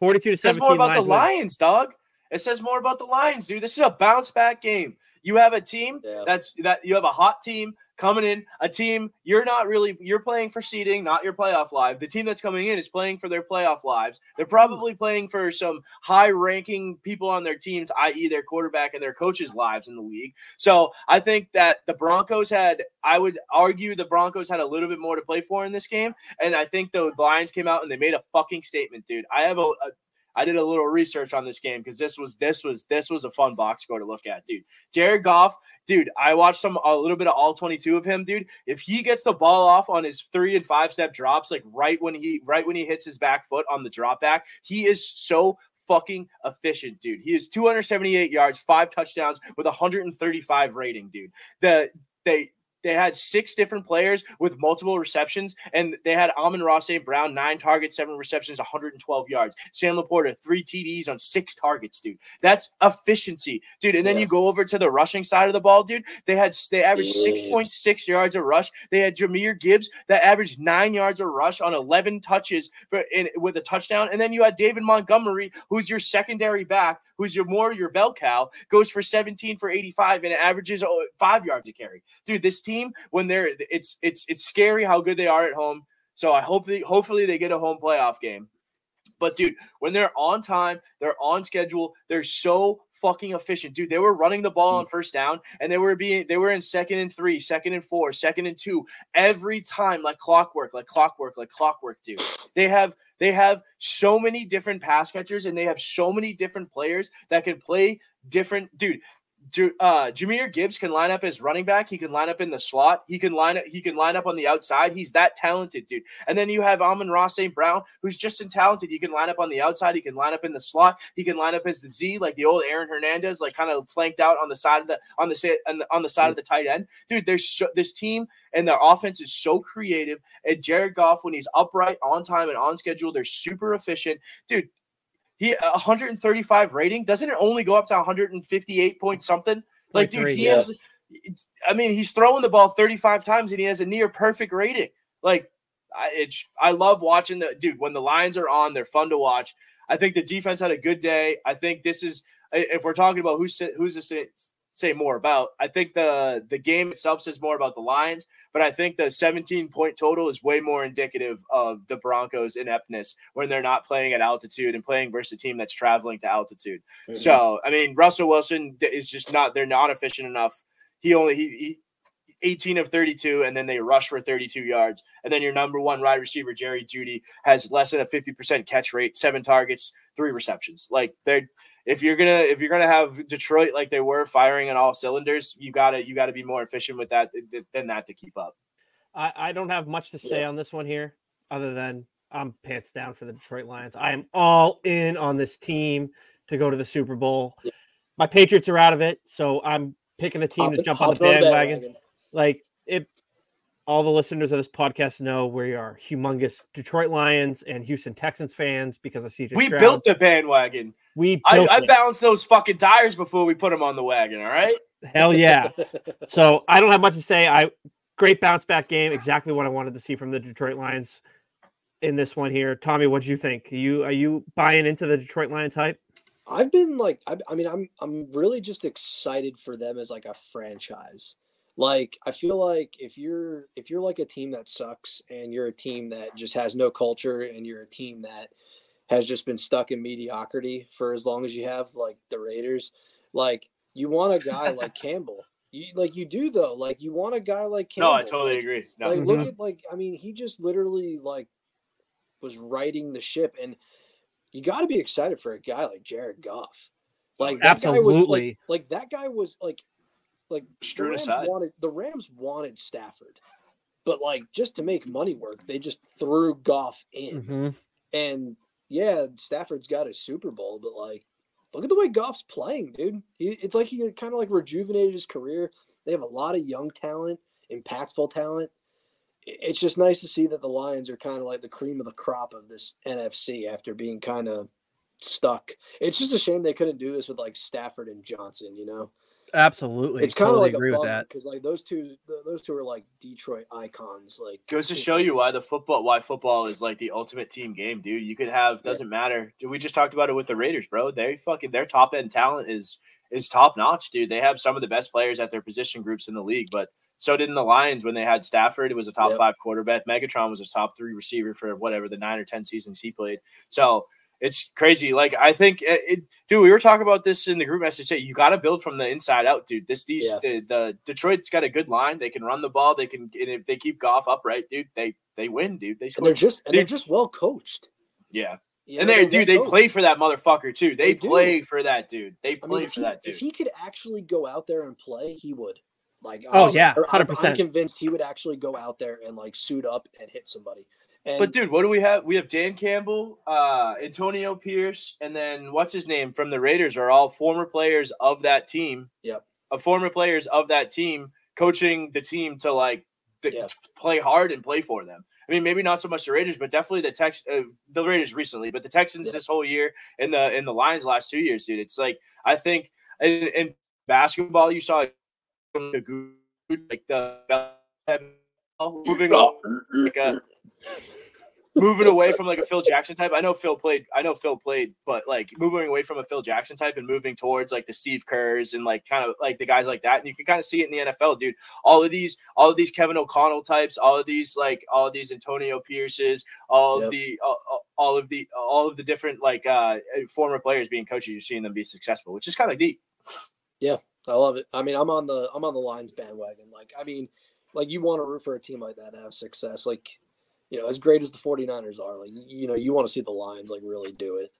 42 to It says more about the Lions win. Dog. It says more about the Lions, dude. This is a bounce back game. You have a team Yeah. that's that you have a hot team coming in, a team you're not really you're playing for seeding, not your playoff live. The team that's coming in is playing for their playoff lives. They're probably playing for some high ranking people on their teams, i.e., their quarterback and their coaches' lives in the league. So I think that the Broncos had, I would argue, the Broncos had a little bit more to play for in this game, and I think the Lions came out and they made a fucking statement, dude. I have a, a I did a little research on this game because this was this was this was a fun box score to look at, dude. Jared Goff, dude. I watched some a little bit of all 22 of him, dude. If he gets the ball off on his three and five step drops, like right when he right when he hits his back foot on the drop back, he is so fucking efficient, dude. He is 278 yards, five touchdowns with 135 rating, dude. The they they had six different players with multiple receptions, and they had Amon-Ra St. Brown, nine targets, seven receptions, 112 yards. Sam LaPorta, three TDs on six targets, dude. That's efficiency, dude. And then Yeah. you go over to the rushing side of the ball, dude. They had they averaged Yeah. 6.6 yards a rush. They had Jahmyr Gibbs that averaged nine yards a rush on 11 touches for in, with a touchdown. And then you had David Montgomery, who's your secondary back, who's your more your bell cow, goes for 17 for 85 and averages oh, five yards a carry. Dude, this team when they're it's it's it's scary how good they are at home. So I hope they hopefully they get a home playoff game. But dude, when they're on time, they're on schedule, they're so fucking efficient. Dude, they were running the ball on mm. first down and they were being they were in second and three, second and four, second and two every time like clockwork, like clockwork, like clockwork, dude. They have they have so many different pass catchers and they have so many different players that can play different dude. Uh, Jahmyr Gibbs can line up as running back. He can line up in the slot. He can line up. He can line up on the outside. He's that talented, dude. And then you have Amon-Ra St. Brown, who's just as talented. He can line up on the outside. He can line up in the slot. He can line up as the Z, like the old Aaron Hernandez, like kind of flanked out on the side of the on the on the, on the side of the tight end. Dude, there's so, this team and their offense is so creative. And Jared Goff, when he's upright, on time, and on schedule, they're super efficient, dude. He 135 rating doesn't it only go up to 158 point something? Like, dude, he yeah. has. I mean, he's throwing the ball 35 times and he has a near perfect rating. Like, I it's I love watching the dude when the Lions are on. They're fun to watch. I think the defense had a good day. I think this is if we're talking about who's who's to say, more about. I think the the game itself says more about the Lions, but I think the 17 point total is way more indicative of the Broncos' ineptness when they're not playing at altitude and playing versus a team that's traveling to altitude. So I mean, Russell Wilson is just not. They're not efficient enough. He only he. he 18 of 32, and then they rush for 32 yards. And then your number one wide receiver, Jerry Jeudy, has less than a 50% catch rate, seven targets, three receptions. Like they're if you're gonna if you're gonna have Detroit like they were firing on all cylinders, you gotta you gotta be more efficient with that than that to keep up. I, I don't have much to say on this one here, other than I'm pants down for the Detroit Lions. I am all in on this team to go to the Super Bowl. Yeah. My Patriots are out of it, so I'm picking a team to jump on the hopping bandwagon. Like it, all the listeners of this podcast know we are humongous Detroit Lions and Houston Texans fans because of CJ. We Stroud. built the bandwagon. We I, built I balanced those fucking tires before we put them on the wagon. All right. Hell yeah. So I don't have much to say. I great bounce back game. Exactly what I wanted to see from the Detroit Lions in this one here. Tommy, what do you think? Are you are you buying into the Detroit Lions hype? I've been like, I, I mean, I'm I'm really just excited for them as like a franchise. Like, I feel like if you're if you're like a team that sucks and you're a team that just has no culture and you're a team that has just been stuck in mediocrity for as long as you have, like the Raiders, like you want a guy like Campbell. You like you do though. Like you want a guy like Campbell. No, I totally Like, agree. No. like look Mhm. at like I mean he just literally like was riding the ship and you got to be excited for a guy like Jared Goff. Like that guy was Absolutely. like, like that guy was like like the Rams aside. wanted the Rams wanted Stafford. But like just to make money work, they just threw Goff in. Mhm. And yeah, Stafford's got a Super Bowl, but like look at the way Goff's playing, dude. He, it's like he kind of like rejuvenated his career. They have a lot of young talent, impactful talent. It's just nice to see that the Lions are kind of like the cream of the crop of this NFC after being kind of stuck. It's just a shame they couldn't do this with like Stafford and Johnson, you know. Absolutely. It's kind of totally like agree a with that. because like those two, th- those two are like Detroit icons. Like Goes to show you why the football, why football is like the ultimate team game, dude. You could have doesn't matter. We just talked about it with the Raiders, bro. They fucking their top end talent is is top notch, dude. They have some of the best players at their position groups in the league, but so did the Lions when they had Stafford. It was a top Yep. five quarterback. Megatron was a top three receiver for whatever the nine or ten seasons he played. So it's crazy. Like I think, it, it- dude, we were talking about this in the group message. Today. You got to build from the inside out, dude. This these Yeah. the, the Detroit's got a good line. They can run the ball. They can, and if they keep Goff upright, dude, they they win, dude. They and they're score. just and they're just well coached. Yeah, You and know, they they're dude, they coached. play for that motherfucker too. They, They do. play for that dude. They I play mean, for he, that dude. if he could actually go out there and play, he would. Like, Oh, yeah, I'm- 100%. I'm convinced he would actually go out there and like suit up and hit somebody. And But dude, what do we have? We have Dan Campbell, uh, Antonio Pierce, and then what's his name from the Raiders are all former players of that team. Yep. Uh, former players of that team coaching the team to like th- Yeah. to play hard and play for them. I mean, maybe not so much the Raiders, but definitely the Tex uh, the Raiders recently, but the Texans Yeah. this whole year and the in the Lions last two years, dude. It's like I think in, in basketball you saw the good like the moving on like a moving away from like a Phil Jackson type. I know Phil played. I know Phil played, but like moving away from a Phil Jackson type and moving towards like the Steve Kerrs and like kind of like the guys like that. And you can kind of see it in the NFL, dude. All of these, all of these Kevin O'Connell types, all of these like all of these Antonio Pierces, all Yep. of the all, all of the all of the different like uh former players being coaches. You're seeing them be successful, which is kind of deep. Yeah, I love it. I mean, I'm on the I'm on the Lions bandwagon. Like, I mean, like you want to root for a team like that to have success. Like, you know, as great as the 49ers are, like you know, you want to see the Lions like really do it.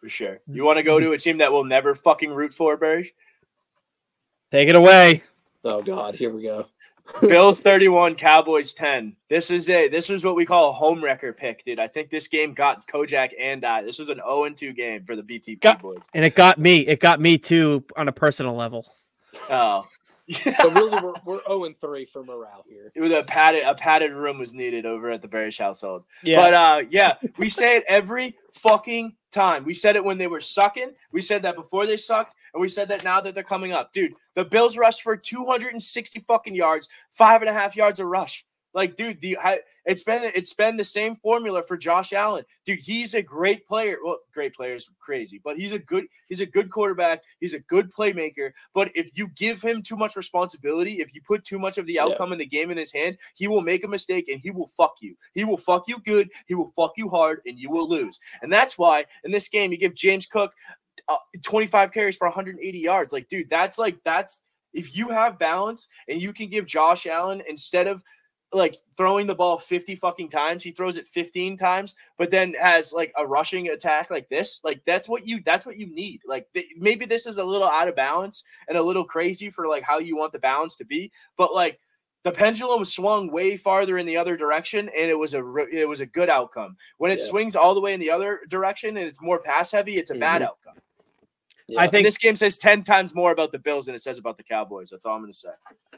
For sure. You want to go to a team that will never fucking root for Burge? Take it away. Oh God, here we go. Bills 31, Cowboys 10. This is a this is what we call a home wrecker pick, dude. I think this game got Kojak and I. This was an 0-2 game for the BTP Got- boys. And it got me. It got me too on a personal level. Oh. But really, we're we're 0 and 3 for morale here. It was a padded a padded room was needed over at the Bearish household. Yeah. But uh yeah, we say it every fucking time. We said it when they were sucking. We said that before they sucked, and we said that now that they're coming up. Dude, the Bills rushed for 260 fucking yards, five and a half yards a rush. Like, dude, the it's been it's been the same formula for Josh Allen. Dude, he's a great player. Well, great player is crazy, but he's a good he's a good quarterback. He's a good playmaker. But if you give him too much responsibility, if you put too much of the Yeah. outcome in the game in his hand, he will make a mistake and he will fuck you. He will fuck you good. He will fuck you hard, and you will lose. And that's why in this game you give James Cook uh, 25 carries for 180 yards. Like, dude, that's like that's if you have balance and you can give Josh Allen instead of like throwing the ball 50 fucking times, he throws it 15 times, but then has like a rushing attack like this. Like that's what you that's what you need. Like th- maybe this is a little out of balance and a little crazy for like how you want the balance to be, but like the pendulum swung way farther in the other direction and it was a re- it was a good outcome. When it Yeah. swings all the way in the other direction and it's more pass heavy, it's a bad Mhm. outcome. Yeah. I think this game says 10 times more about the Bills than it says about the Cowboys. That's all I'm going to say.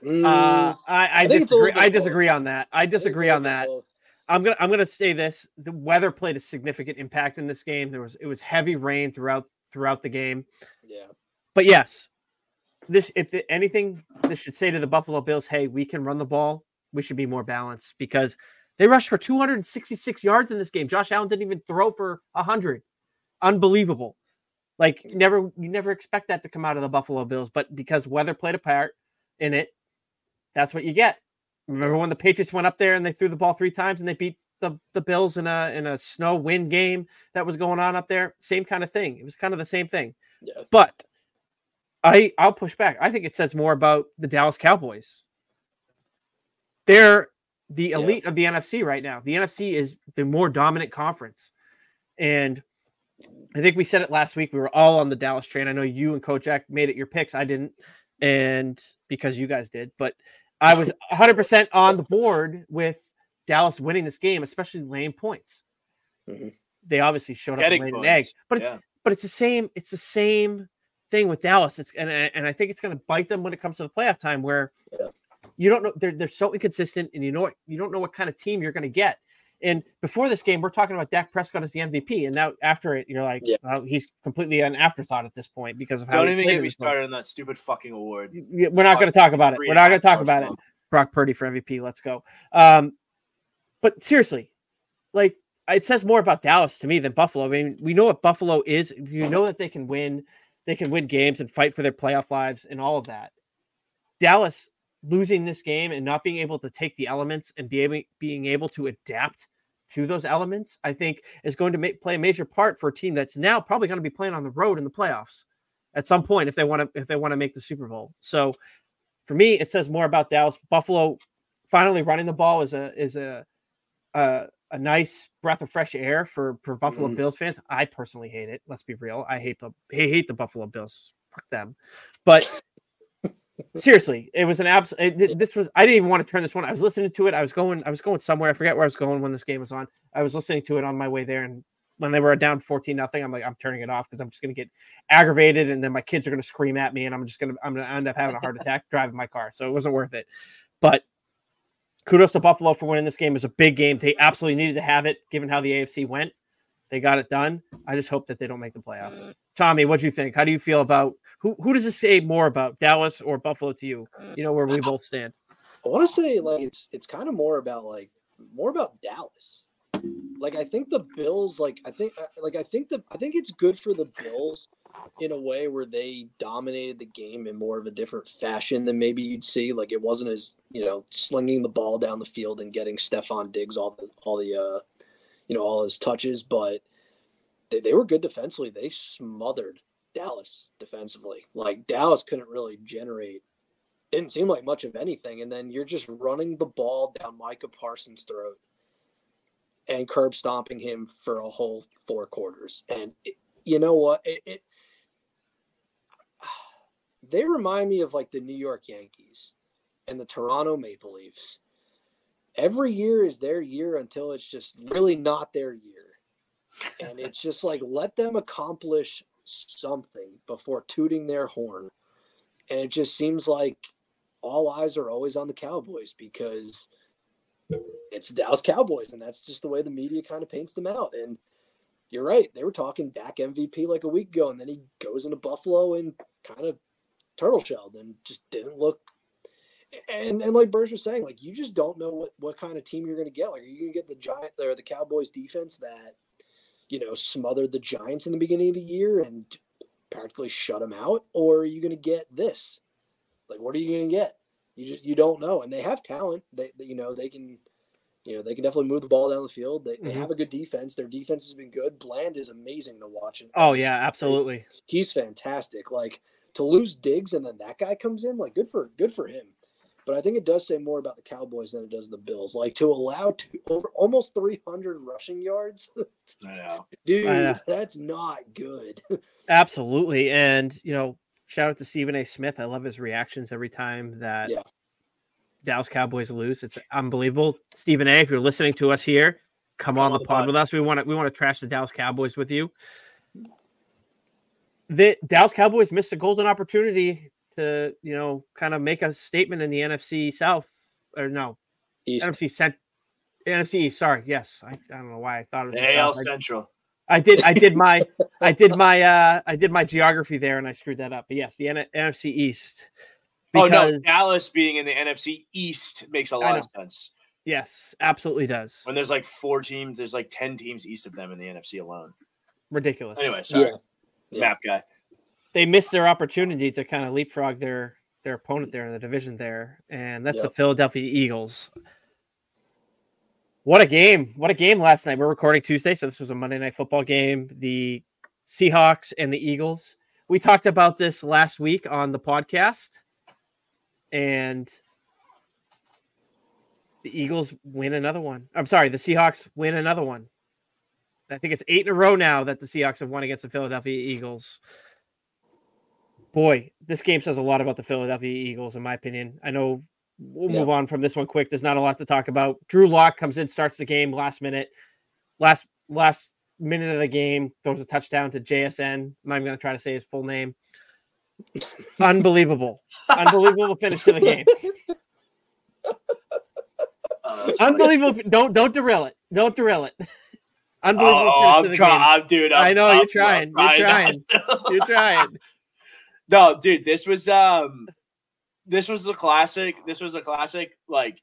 Mm, uh, I, I, think it's a little disagree. I disagree on that. I I think it's a disagree little on that. both. I'm gonna I'm gonna say this. The weather played a significant impact in this game. There was it was heavy rain throughout throughout the game. Yeah. But yes, this if the, anything this should say to the Buffalo Bills, hey, we can run the ball. We should be more balanced because they rushed for 266 yards in this game. Josh Allen didn't even throw for 100. Unbelievable. Like never you never expect that to come out of the Buffalo Bills, but because weather played a part in it, that's what you get. Remember when the Patriots went up there and they threw the ball three times and they beat the, the Bills in a in a snow wind game that was going on up there? Same kind of thing. It was kind of the same thing. Yeah. But I I'll push back. I think it says more about the Dallas Cowboys. They're the Yeah. elite of the NFC right now. The NFC is the more dominant conference. And I think we said it last week. We were all on the Dallas train. I know you and Coach Jack made it your picks. I didn't. And because you guys did, but I was 100% on the board with Dallas winning this game, especially laying points. Mhm. They obviously showed up and laid an egg, but it's Yeah. but it's the same. It's the same thing with Dallas. It's and I- and I think it's going to bite them when it comes to the playoff time, where Yeah. you don't know they're they're so inconsistent, and you know what you don't know what kind of team you're going to get. And before this game, we're talking about Dak Prescott as the MVP, and now after it, you're like, Yeah. well, he's completely an afterthought at this point because of how Don't he even get me started on that stupid fucking award. We're not going to talk about it. We're not going to talk about it. Brock Purdy for MVP. Let's go. Um, but seriously, like it says more about Dallas to me than Buffalo. I mean, we know what Buffalo is. You know that they can win. They can win games and fight for their playoff lives and all of that. Dallas losing this game and not being able to take the elements and be able being able to adapt to those elements, I think is going to make, play a major part for a team that's now probably going to be playing on the road in the playoffs at some point if they want to if they want to make the Super Bowl. So for me, it says more about Dallas. Buffalo finally running the ball is a is a a, a nice breath of fresh air for for Buffalo Mhm. Bills fans. I personally hate it. Let's be real. I hate the I hate the Buffalo Bills. Fuck them. But seriously, it was an abs. it- This was I didn't even want to turn this one. I was listening to it. I was going. I was going somewhere. I forget where I was going when this game was on. I was listening to it on my way there, and when they were down fourteen nothing, I'm like, I'm turning it off because I'm just gonna get aggravated, and then my kids are gonna scream at me, and I'm just gonna I'm gonna end up having a heart attack driving my car. So it wasn't worth it. But kudos to Buffalo for winning this game. It was a big game. They absolutely needed to have it, given how the AFC went. They got it done. I just hope that they don't make the playoffs. Tommy, what do you think? How do you feel about who? Who does this say more about, Dallas or Buffalo to you? You know where we both stand. I want to say like it's it's kind of more about like more about Dallas. Like I think the Bills like I think uh, like I think the I think it's good for the Bills in a way where they dominated the game in more of a different fashion than maybe you'd see. Like it wasn't as you know slinging the ball down the field and getting Stefon Diggs all the all the uh you know all his touches, but they, they were good defensively. They smothered Dallas defensively. Like Dallas couldn't really generate didn't seem like much of anything. And then you're just running the ball down Micah Parsons' throat and curb stomping him for a whole four quarters. And it, you know what? It, it they remind me of like the New York Yankees and the Toronto Maple Leafs. Every year is their year until it's just really not their year. And it's just like let them accomplish something before tooting their horn. And it just seems like all eyes are always on the Cowboys because it's Dallas Cowboys, and that's just the way the media kind of paints them out. And you're right; they were talking Dak MVP like a week ago, and then he goes into Buffalo and kind of turtle shelled and just didn't look. And and like Burge was saying, like you just don't know what what kind of team you're going to get. Like, are you going to get the giant or the Cowboys defense that you know smothered the Giants in the beginning of the year and practically shut them out, or are you going to get this? Like, what are you going to get? You just you don't know, and they have talent. They, they- you know they can, you know they can definitely move the ball down the field. They, they Mhm. have a good defense. Their defense has been good. Bland is amazing to watch. Oh yeah, absolutely. he's fantastic. Like to lose Diggs and then that guy comes in, like good for good for him. But I think it does say more about the Cowboys than it does the Bills. Like to allow to over almost 300 rushing yards, I know. dude, know. that's not good. Absolutely. And, you know, shout out to Stephen A. Smith. I love his reactions every time that Yeah. Dallas Cowboys lose. It's unbelievable. Stephen A., if you're listening to us here, come on the pod with us. We want to we want to trash the Dallas Cowboys with you. The Dallas Cowboys missed a golden opportunity to, you know, kind of make a statement in the NFC South or no, East. NFC Cent NFC East. Sorry. Yes. I, I don't know why I thought it was The the AL South. I- Central. I did. I did my. I did my. Uh, I did my geography there, and I screwed that up. But yes, the N- NFC East. oh no, Dallas being in the NFC East makes a lot of sense. Yes, absolutely does. When there's like four teams, there's like ten teams east of them in the NFC alone. Ridiculous. Anyway, sorry, Yeah. Yeah. map guy. They missed their opportunity to kind of leapfrog their their opponent there in the division there, and that's the Philadelphia Eagles. What a game! What a game last night. We're recording Tuesday, so this was a Monday night football game. The Seahawks and the Eagles. We talked about this last week on the podcast, and the Eagles win another one. I'm sorry, the Seahawks win another one. I think it's eight in a row now that the Seahawks have won against the Philadelphia Eagles. Boy, this game says a lot about the Philadelphia Eagles, in my opinion. I know we'll Yeah. move on from this one quick. There's not a lot to talk about. Drew Lock comes in, starts the game last minute, last last minute of the game, throws a touchdown to JSN. I'm not even going to try to say his full name. Unbelievable, unbelievable finish to the game. Oh, that's funny. Unbelievable. Don't don't derail it. Don't derail it. Unbelievable. Oh, finish to I'm the game. trying, dude. I'm, I know, I'm- you're trying, I'm you're trying. You're trying. No, dude, this was um this was the classic. This was a classic like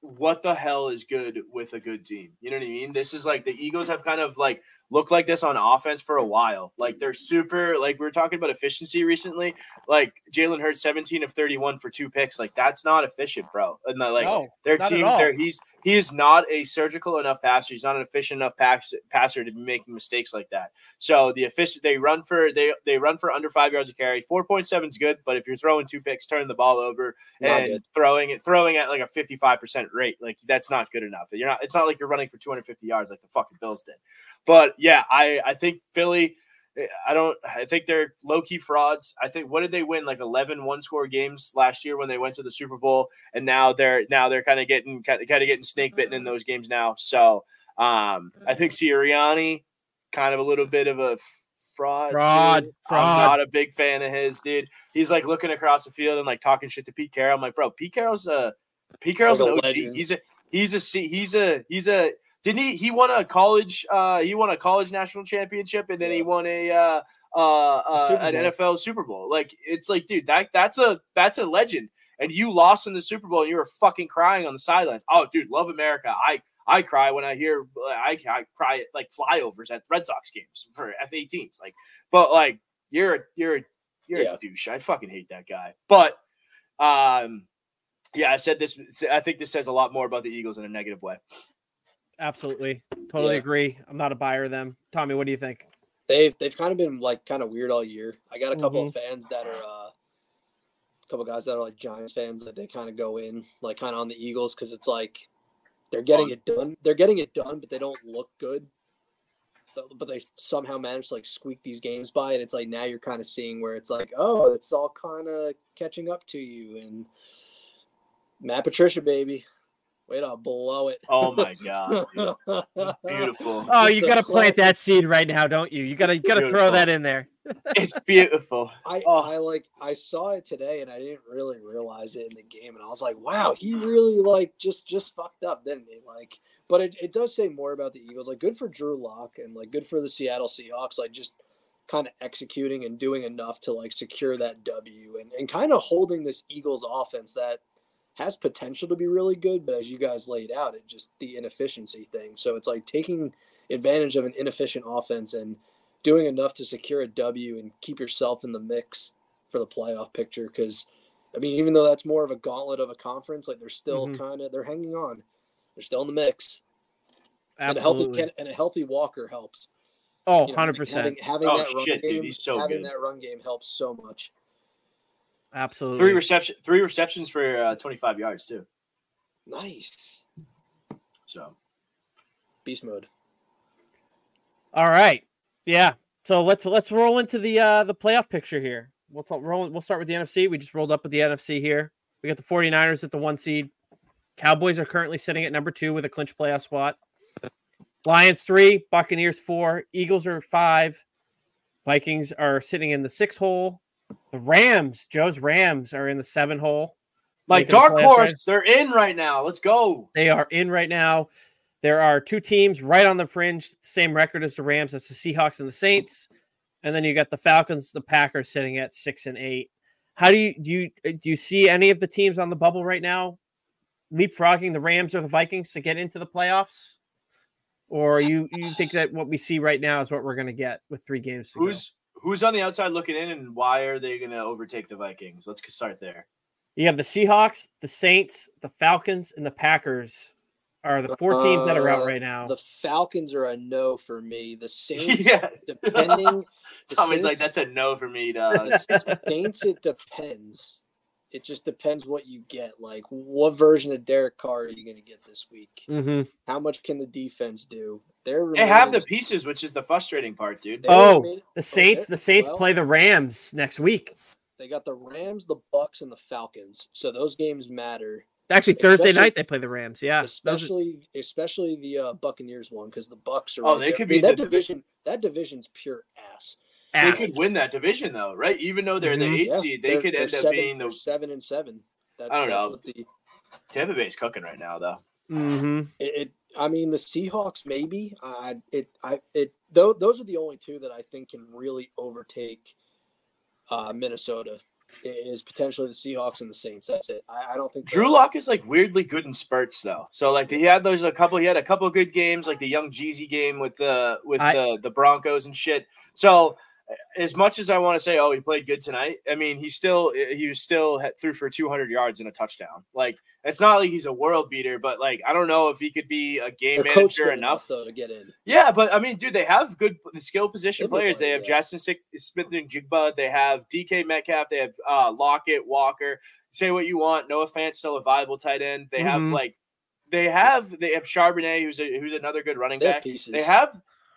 what the hell is good with a good team? You know what I mean? This is like the Eagles have kind of like looked like this on offense for a while. Like they're super like we were talking about efficiency recently. Like Jalen Hurts 17 of 31 for two picks. Like that's not efficient, bro. And the, like no, their team, there he's he is not a surgical enough passer. He's not an efficient enough pass, passer to be making mistakes like that. So the efficient they run for they they run for under five yards of carry. Four point seven is good, but if you're throwing two picks, turning the ball over Not and good. throwing it throwing at like a fifty five percent rate, like that's not good enough. You're not. It's not like you're running for two hundred fifty yards like the fucking Bills did. But yeah, I I think Philly. I don't. I think they're low key frauds. I think what did they win like 11 one score games last year when they went to the Super Bowl, and now they're now they're kind of getting kind of getting snake bitten in those games now. So um, I think Sirianni kind of a little bit of a fraud. Fraud, dude. fraud. I'm not a big fan of his, dude. He's like looking across the field and like talking shit to Pete Carroll. I'm like, bro, Pete Carroll's a Pete Carroll's an a OG. legend. He's a he's a C- he's a he's a didn't he he won a college uh he won a college national championship and then he won a uh uh, uh an NFL Super Bowl. Like it's like dude, that that's a that's a legend. And you lost in the Super Bowl and you were fucking crying on the sidelines. Oh dude, love America. I I cry when I hear I, I cry at like flyovers at Red Sox games for F-18s. Like, but like you're a you're a you're Yeah. a douche. I fucking hate that guy. But um yeah, I said this. I think this says a lot more about the Eagles in a negative way. Absolutely. Totally Yeah. agree. I'm not a buyer of them. Tommy, what do you think? They've they've kind of been like kind of weird all year. I got a couple Mm-hmm. of fans that are uh, a couple guys that are like Giants fans that they kind of go in like kind of on the Eagles because it's like they're getting it done. They're getting it done, but they don't look good. But, but they somehow manage to like squeak these games by, and it's like now you're kind of seeing where it's like, oh, it's all kind of catching up to you. And Matt Patricia, baby, way to blow it. Oh my god, beautiful! Oh, Just you got to plant that seed right now, don't you? You got to you got to throw that in there. It's beautiful. I, Oh. I like I saw it today and I didn't really realize it in the game and I was like, wow, he really like just just fucked up, didn't he? Like, but it, it does say more about the Eagles. Like, good for Drew Lock and like good for the Seattle Seahawks. Like, just kind of executing and doing enough to like secure that W and and kind of holding this Eagles offense that has potential to be really good, but as you guys laid out, it just the inefficiency thing. So it's like taking advantage of an inefficient offense and doing enough to secure a W and keep yourself in the mix for the playoff picture. Because, I mean, even though that's more of a gauntlet of a conference, like they're still Mhm. kind of they're hanging on. They're still in the mix, and a Absolutely. healthy and a healthy Walker helps. Oh, You know, 100%. Having, having Oh, that run shit, dude, game, he's so having good. that run game helps so much. Absolutely. Three reception, three receptions for uh, 25 yards too. Nice So beast mode. All right. Yeah. So let's let's roll into the uh the playoff picture here. We'll talk, roll, we'll start with the NFC. We just rolled up with the NFC here. We got the 49ers at the 1 seed. Cowboys are currently sitting at number 2 with a clinch playoff spot. Lions 3, Buccaneers 4, Eagles are 5. Vikings are sitting in the 6 hole. The Rams, Joe's Rams are in the 7 hole. my Making the dark horse, they're in right now. Let's go. They are in right now. There are two teams right on the fringe, same record as the Rams. That's the Seahawks and the Saints. And then you got the Falcons, the Packers sitting at six and eight. How do you do you do you see any of the teams on the bubble right now leapfrogging the Rams or the Vikings to get into the playoffs? Or you you think that what we see right now is what we're going to get with three games to Who's who's on the outside looking in, and why are they going to overtake the Vikings? Let's start there. You have the Seahawks, the Saints, the Falcons, and the Packers are the four teams that are out Uh, right now. The Falcons are a no for me. The Saints, yeah, depending. the Tommy's like, that's a no for me, dog. the Saints, it depends. It just depends what you get. Like, what version of Derek Carr are you going to get this week? Mm-hmm. How much can the defense do? They're They have the pieces, which is the frustrating part, dude. they're Oh, remain- The Saints, the Saints well, play the Rams next week. They got the Rams, the Bucs, and the Falcons. So those games matter, Actually, Thursday Especially- night they play the Rams. Yeah, those are- especially especially the uh, Buccaneers one because the Bucs are. Oh, right they there. could I mean, be that the- division. That division's pure ass. They could win that division, though, right? Even though they're Mhm. the eighth Yeah, seed, they could they're end up seven, being they're the seven and seven. That's, I don't that's know. what the Tampa Bay's cooking right now, though. Hmm It, it I mean the Seahawks maybe. I it I it though those are the only two that I think can really overtake uh Minnesota is potentially the Seahawks and the Saints. That's it. I, I don't think Drew Lock is like weirdly good in spurts, though. So like he had those a couple. He had a couple good games, like the young Jeezy game with the with I- the the Broncos and shit. So as much as I want to say, oh, he played good tonight. I mean, he still he was still threw for 200 yards and a touchdown. Like it's not like he's a world beater, but like I don't know if he could be a game Their manager enough. though to get in. Yeah, but I mean, dude, they have good the skill position players. They have yeah. Justin Smith-Njigba. They have DK Metcalf. They have uh, Lockett, Walker. Say what you want. Noah Fant still a viable tight end. They have Mhm. like they have they have Charbonnet, who's a, who's another good running They have back. pieces. They have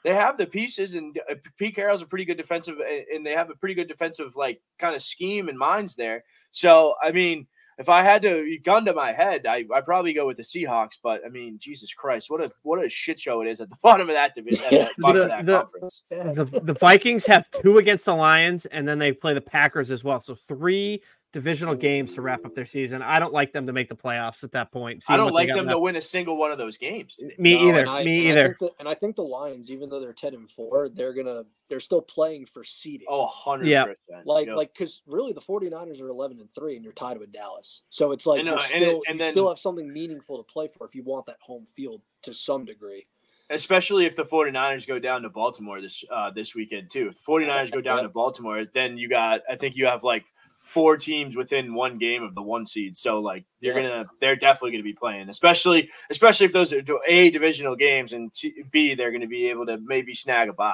they have the pieces, and uh, Pete Carroll's a pretty good defensive, and they have a pretty good defensive like kind of scheme and minds there. So I mean. If I had to gun to my head, I I probably go with the Seahawks. But I mean, Jesus Christ, what a what a shit show it is at the bottom of that division, at the bottom of The- that the- conference. the the Vikings have two against the Lions, and then they play the Packers as well. So three divisional games to wrap up their season. I don't like them to make the playoffs at that point. I seeing don't like got them to win a single one of those games. dude. Me No, either. and I- Me and I either. think the- and I think the Lions, even though they're ten and four, they're gonna they're still playing for seeding. Oh, 100 Yeah. percent. like like because really the 49ers are 11 and 3 and you're tied with dallas so it's like I know, you're and still, it- and you then- still have something meaningful to play for if you want that home field to some degree especially if the 49ers go down to Baltimore this uh, this weekend too. If the 49ers go down to Baltimore, then you got I think you have like four teams within one game of the one seed. So like you're Yeah. gonna they're definitely gonna be playing, especially especially if those are a divisional games and t- b they're gonna be able to maybe snag a bye.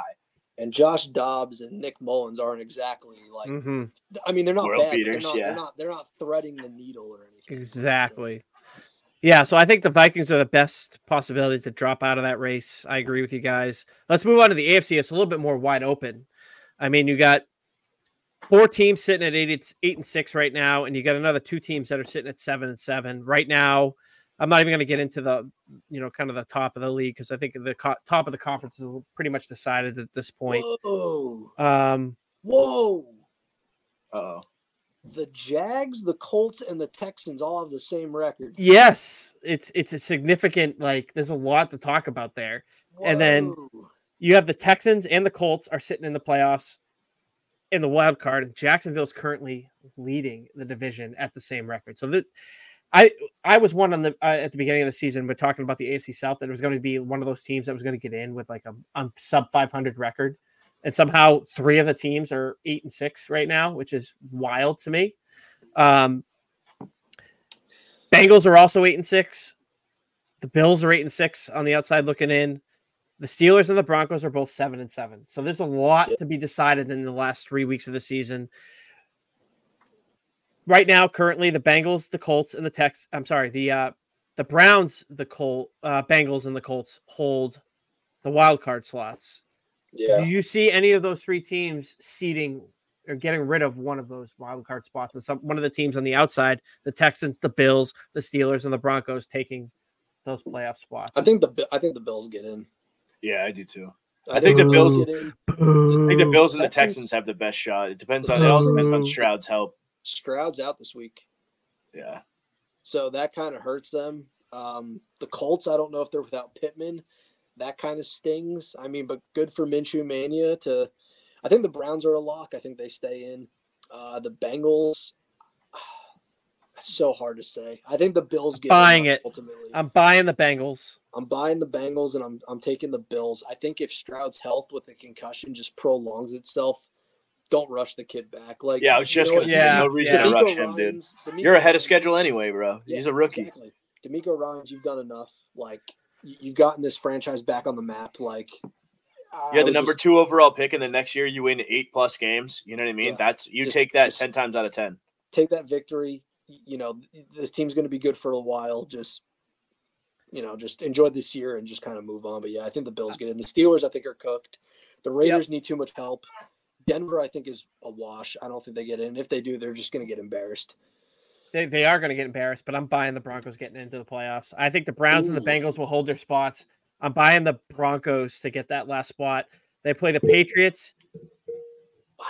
and josh dobbs and nick mullens aren't exactly like Mhm. i mean they're not World bad, beaters, they're not, yeah. they're not they're not threading the needle or anything Exactly. Yeah, so I think the Vikings are the best possibilities to drop out of that race. I agree with you guys. Let's move on to the AFC. It's a little bit more wide open. I mean, you got four teams sitting at eight, it's eight and six right now, and you got another two teams that are sitting at seven and seven right now. I'm not even going to get into the, you know, kind of the top of the league because I think the co- top of the conference is pretty much decided at this point. whoa Um, whoa Uh-oh. the jags the colts and the texans all have the same record yes, it's it's a significant like. There's a lot to talk about there. And then- you have the Texans and the Colts are sitting in the playoffs in the wild card, and Jacksonville's currently leading the division at the same record. So that I I was one on the uh, at the beginning of the season, but talking about the AFC South that it was going to be one of those teams that was going to get in with like a, a sub 500 record, and somehow three of the teams are eight and six right now, which is wild to me. Um, Bengals are also eight and six. The Bills are eight and six on the outside looking in. The Steelers and the Broncos are both seven and seven. So there's a lot to be decided in the last three weeks of the season. Right now, currently, the Bengals, the Colts, and the Tex. I'm sorry, the uh, the Browns, the Colt, uh, Bengals, and the Colts hold the wild card slots. yeah Do you see any of those three teams seating or getting rid of one of those wild card spots? And some one of the teams on the outside, the Texans, the Bills, the Steelers, and the Broncos taking those playoff spots. i think the i think the bills get in Yeah, I do too. I think the the Bills- I think the Bills and the Texans- Texans have the best shot. It depends on it also depends on Stroud's help. stroud's out this week Yeah. So that kind of hurts them. Um, the Colts, I don't know if they're without Pittman. That kind of stings. I mean, but good for Minshew Mania to. I think the Browns are a lock. I think they stay in. Uh, the Bengals. That's so hard to say. I think the Bills get Buying it. ultimately. I'm buying the Bengals. I'm buying the Bengals and I'm I'm taking the Bills. I think if Stroud's health with the concussion just prolongs itself, don't rush the kid back. Like Yeah, I was just gonna say, Yeah, no reason to rush him, dude. DeMeco You're ahead of schedule anyway, bro. Yeah, He's a rookie. Exactly. DeMeco Ryans, you've done enough. Like you've gotten this franchise back on the map. Like I You're the number just two overall pick, and the next year you win eight plus games. You know what I mean? Yeah. That's you Just- take that just- ten times out of ten. take that victory. You know this team's going to be good for a while. Just you know, just enjoy this year and just kind of move on. But yeah, I think the Bills get in. The Steelers, I think, are cooked. The Raiders need too much help. Denver, I think, is a wash. I don't think they get in. If they do, they're just going to get embarrassed. They, they are going to get embarrassed, but I'm buying the Broncos getting into the playoffs. I think the Browns and the Bengals will hold their spots. I'm buying the Broncos to get that last spot. They play the Patriots,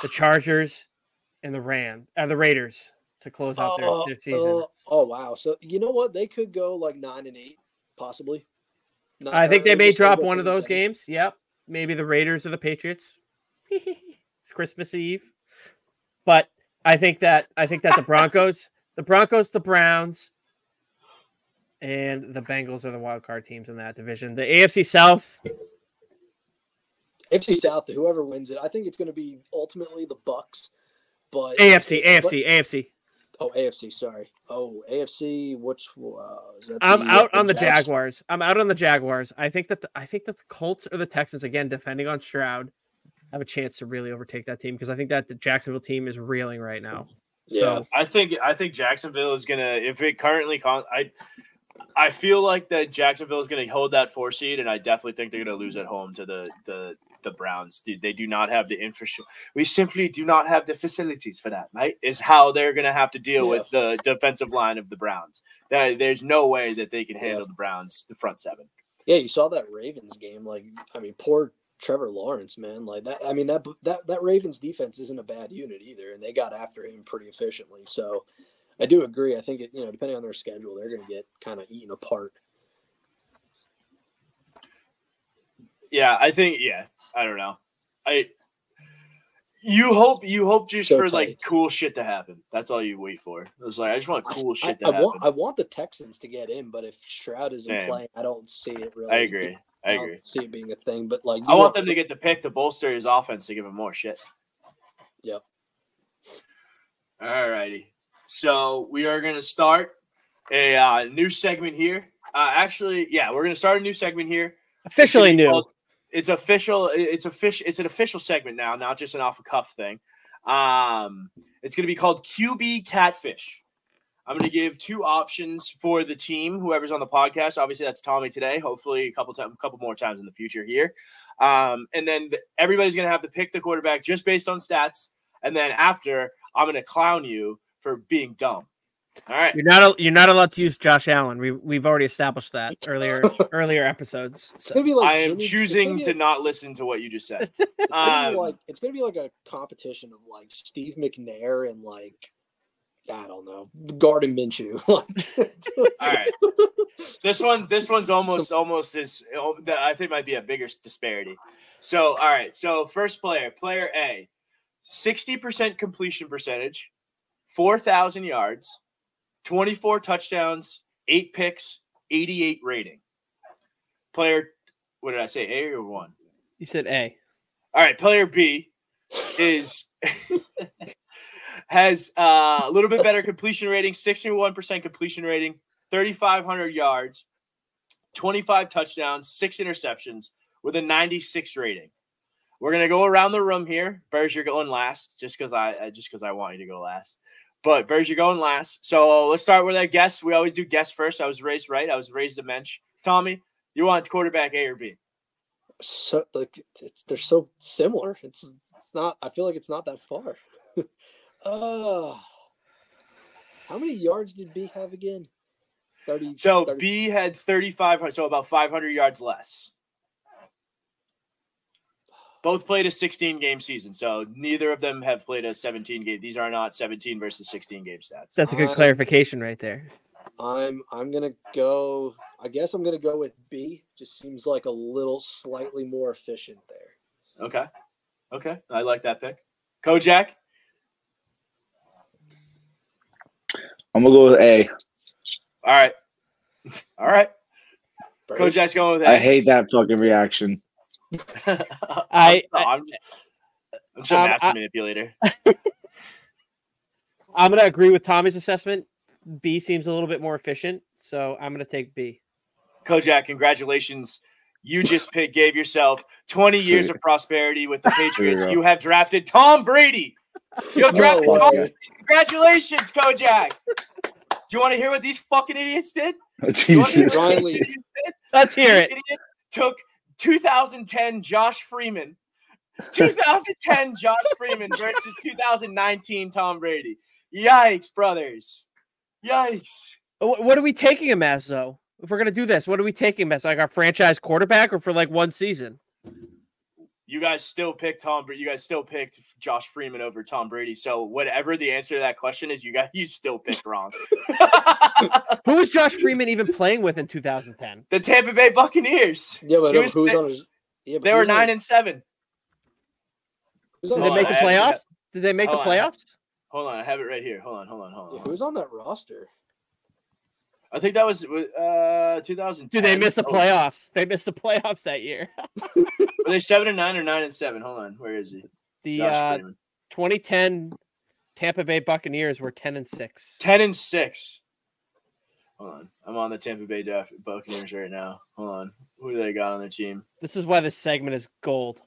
the Chargers, and the Ram, uh, the Raiders to close out their, uh, Oh, their season. oh, oh, wow! So you know what? They could go like nine and eight, possibly. I think uh, they may drop one of those 37. games. Yep. Maybe the Raiders or the Patriots. it's Christmas Eve. But I think that I think that the Broncos, the Broncos, the Browns, and the Bengals are the wild card teams in that division. The AFC South, AFC South. Whoever wins it, I think it's going to be ultimately the Bucks. But AFC, but- AFC, AFC. Oh, AFC. Sorry. Oh, AFC. Which uh, is that I'm the, out uh, on the Jags? Jaguars. I'm out on the Jaguars. I think that the, I think that the Colts or the Texans again, depending on Stroud, have a chance to really overtake that team because I think that the Jacksonville team is reeling right now. Yeah. So I think I think Jacksonville is gonna if it currently con I I feel like that Jacksonville is gonna hold that four seed, and I definitely think they're gonna lose at home to the the the Browns. They, they do not have the infrastructure. We simply do not have the facilities for that. Right? Is how they're gonna have to deal Yeah. with the defensive line of the Browns. There, there's no way that they can handle Yeah. the Browns, the front seven. Yeah, you saw that Ravens game. Like, I mean, poor Trevor Lawrence, man. Like that. I mean, that that that Ravens defense isn't a bad unit either, and they got after him pretty efficiently. So, I do agree. I think it, you know, depending on their schedule, they're going to get kind of eaten apart. Yeah, I think yeah. I don't know. I you hope you hope just So for tight. like cool shit to happen. That's all you wait for. It was like I just want cool I, shit to I happen. want I want the Texans to get in, but if Stroud isn't playing, I don't see it really. I agree. I don't agree. see it being a thing. But like, I want them to get the pick to bolster his offense to give him more shit. Yep. All righty. So we are going to start a uh, new segment here. Uh, actually, yeah, we're going to start a new segment here. officially It's new. called- It's official. It's official. It's an official segment now, not just an off the cuff thing. Um, it's going to be called QB Catfish. I'm going to give two options for the team, whoever's on the podcast. Obviously, that's Tommy today. Hopefully, a couple times, a couple more times in the future here. Um, and then the, everybody's going to have to pick the quarterback just based on stats. And then after, I'm going to clown you for being dumb. All right. You're not al- you're not allowed to use Josh Allen. We we've already established that earlier earlier episodes. So like I am Jimmy- it's choosing gonna be not listen to what you just said. It's gonna be Um, like it's gonna be like a competition of like Steve McNair and like I don't know Gardner Minshew. All right. This one, this one's almost, almost as oh, that I think might be a bigger disparity. So, all right. So, first player, player A, sixty percent completion percentage, four thousand yards, twenty-four touchdowns, eight picks, eighty-eight rating. Player, what did I say? A or one? you said A. All right, player B is has uh, a little bit better completion rating, 61% completion rating, 3,500 yards, 25 touchdowns, six interceptions with a 96 rating. We're gonna go around the room here. Burrs, you're going last, just because I I- just because I want you to go last. But Burrs, you're going last. So let's start with our guests. We always do guests first. I was raised right. I was raised a mensch. Tommy, you want quarterback A or B? so like it's, they're so similar. It's it's not. I feel like it's not that far. uh how many yards did B have again? Thirty. So 30 B had 3,500, so about 500 yards less. Both played a 16 game season, so neither of them have played a 17 game. These are not 17 versus 16 game stats. That's a good Uh, clarification right there. I'm I'm gonna go. I guess I'm gonna go with B. Just seems like a little slightly more efficient there. Okay. Okay. I like that pick. Kojak. I'm gonna go with A. All right. All right. Bird? Kojak's going with A. I hate that fucking reaction. I- I'm, I'm, I'm just a Um, master I- manipulator. I'm gonna agree with Tommy's assessment. B seems a little bit more efficient, so I'm gonna take B. Kojak, congratulations. You just pick, gave yourself 20 years of prosperity with the There you Patriots. You have drafted Tom Brady. You have drafted way. Tom. Congratulations, Kojak. Do you want to hear what these fucking idiots did? Do you hear Jesus. what idiots did? Let's hear These it. idiots took 2010 Josh Freeman, 2010 Josh Freeman versus 2019 Tom Brady. Yikes, brothers. Yikes. What are we taking him as though? If we're gonna do this, what are we taking him as? Like our franchise quarterback, or for like one season? You guys still picked Tom, but you guys still picked Josh Freeman over Tom Brady. So whatever the answer to that question is, you guys you still picked wrong. Who was Josh Freeman even playing with in 2010? the Tampa Bay Buccaneers. Yeah, but He who's was- on his? Yeah, but They were who's on- nine and seven. Did they make on, the playoffs? Did they make the hold on, I have- playoffs? Hold on, I have it right here. Hold on, hold on, hold Yeah, on. who's on that roster? I think that was uh 2010. Did they miss the Oh, playoffs? They missed the playoffs that year. Were they seven and nine or nine and seven? Hold on, where is he? The uh, 2010 Tampa Bay Buccaneers were 10 and 6. Ten and six. Hold on, I'm on the Tampa Bay Def- Buccaneers right now. Hold on, who do they got on their team? This is why this segment is gold.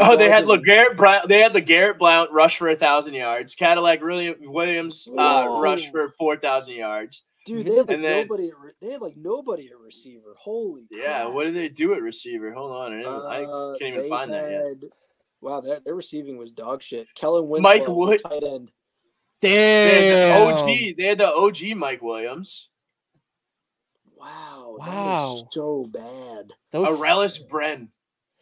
Oh, they had 2000 LeGarrette Brown. They had LeGarrette Blount rush for a thousand yards. Cadillac Williams uh, rush for four thousand yards. Dude, they had like then- nobody. At re- they had like nobody at receiver. Holy. Yeah, crap. what did they do at receiver? Hold on, I, didn't- I Uh, can't even they find that yet. Wow, their, their receiving was dog shit. Kellen Winslow, Mike Wood- tight end. They had Damn. the OG. They had the OG Mike Williams. Wow, Wow. that is so bad. Those, Arrelious Benn.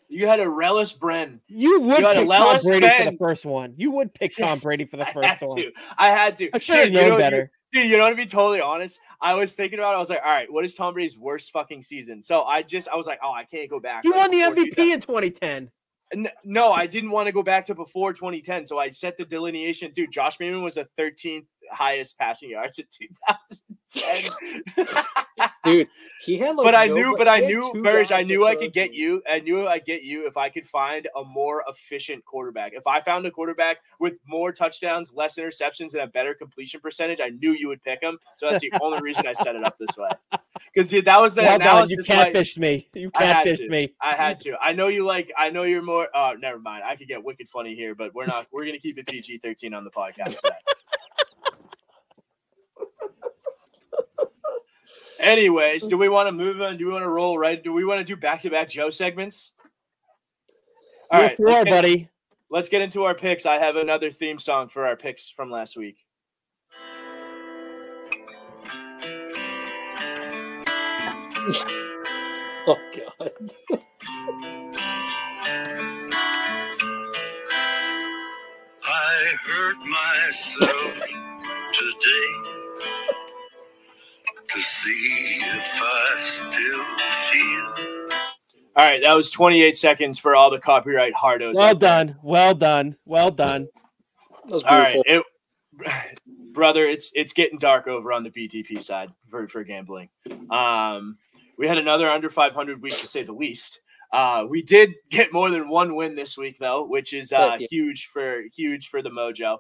You had Arrelious Benn. you would you had pick a Tom Lellis Brady for the first one. You would pick Tom Brady for the first I had first one. to. I had to. I should have known know- better. Dude, you know to be totally honest, I was thinking about it. I was like, all right, what is Tom Brady's worst fucking season? So I just I was like, oh, I can't go back. He like, won the MVP in 2010. No, I didn't want to go back to before 2010. So I set the delineation. Dude, Josh Freeman was a 13th highest passing yards in 2010. Dude, he had like. but I knew, but I knew, Burge, I knew I could get you. I knew I'd get you if I could find a more efficient quarterback. If I found a quarterback with more touchdowns, less interceptions, and a better completion percentage, I knew you would pick him. So that's the only reason I set it up this way. Because that was the Well done. You catfished me. You catfished to. me. I had to. I know you like. I know you're more. oh never mind. I could get wicked funny here, but we're not. We're gonna keep it PG thirteen on the podcast today. Anyways, do we want to move on? Do we want to roll right? Do we want to do back to back Joe segments? All You're right, let's get, buddy. let's get into our picks. I have another theme song for our picks from last week. Oh god. I hurt myself today to see if I still feel. All right, that was 28 seconds for all the copyright hardos. Well done. Well done. Well done. That was All right, it, brother, it's it's getting dark over on the BTP side for for gambling. Um, we had another under 500 week to say the least. Uh, we did get more than one win this week though, which is uh, huge for huge for the mojo.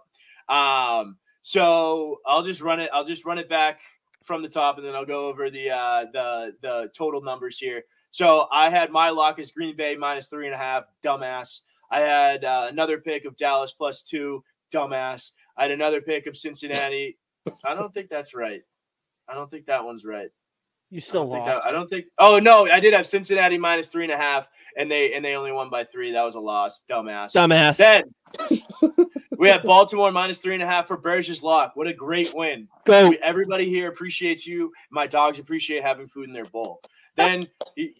Um, so I'll just run it. I'll just run it back from the top, and then I'll go over the uh, the the total numbers here. So I had my lock as Green Bay minus three and a half. Dumbass. I had uh, another pick of Dallas plus two. Dumbass. I had another pick of Cincinnati. I don't think that's right. I don't think that one's right. You still don't think lost. that- I don't think. Oh no, I did have Cincinnati minus three and a half, and they and they only won by three. That was a loss. Dumbass. Dumbass. Then we had Baltimore minus three and a half for Burgess Lock. What a great win. Go. We- Everybody here appreciates you. My dogs appreciate having food in their bowl. Then he,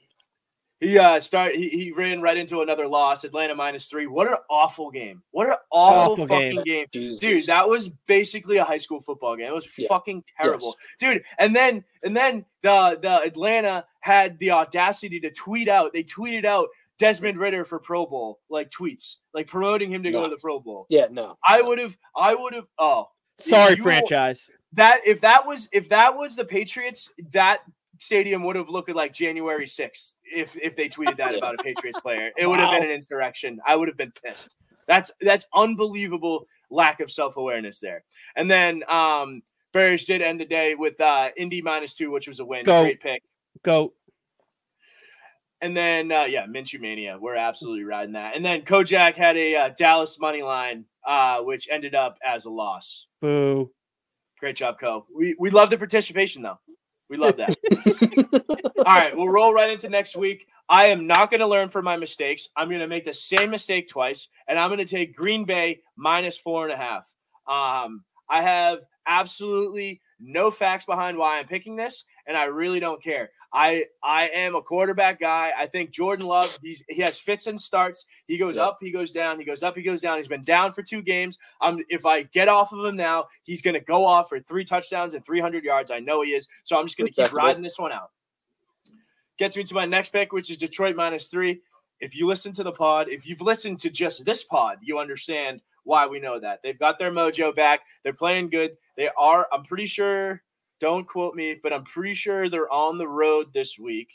He uh start he, he ran right into another loss. Atlanta minus three. What an awful game. What an awful, Awful fucking game. game. Dude, that was basically a high school football game. It was Yeah. fucking terrible. Dude, and then and then the the Atlanta had the audacity to tweet out. They tweeted out Desmond Ridder for Pro Bowl, like tweets, like promoting him to go to the Pro Bowl. yeah, no. I would have I would have oh Sorry, you- franchise. that if that was if that was the Patriots, that stadium would have looked like January 6th if if they tweeted that Yeah. about a Patriots player. It would have been an insurrection. I would have been pissed. That's that's unbelievable lack of self-awareness there. And then um Bears did end the day with uh Indy minus two, which was a win. Go. Great pick. Go. And then uh yeah, Minshew Mania. We're absolutely riding that. And then Kojak had a uh, Dallas money line, uh, which ended up as a loss. Boo. Great job, Co. We we love the participation though. We love that. All right, we'll roll right into next week. I am not going to learn from my mistakes. I'm going to make the same mistake twice, and I'm going to take Green Bay minus four and a half. Um, I have absolutely no facts behind why I'm picking this, and I really don't care. I I am a quarterback guy. I think Jordan Love. He's he has fits and starts. He goes Yeah. up, he goes down, he goes up, he goes down. He's been down for two games. Um, if I get off of him now, he's going to go off for three touchdowns and 300 yards. I know he is. So I'm just going to keep riding this one out. Gets me to my next pick, which is Detroit minus three. If you listen to the pod, if you've listened to just this pod, you understand why we know that. They've got their mojo back. They're playing good. They are, I'm pretty sure, don't quote me, but I'm pretty sure they're on the road this week.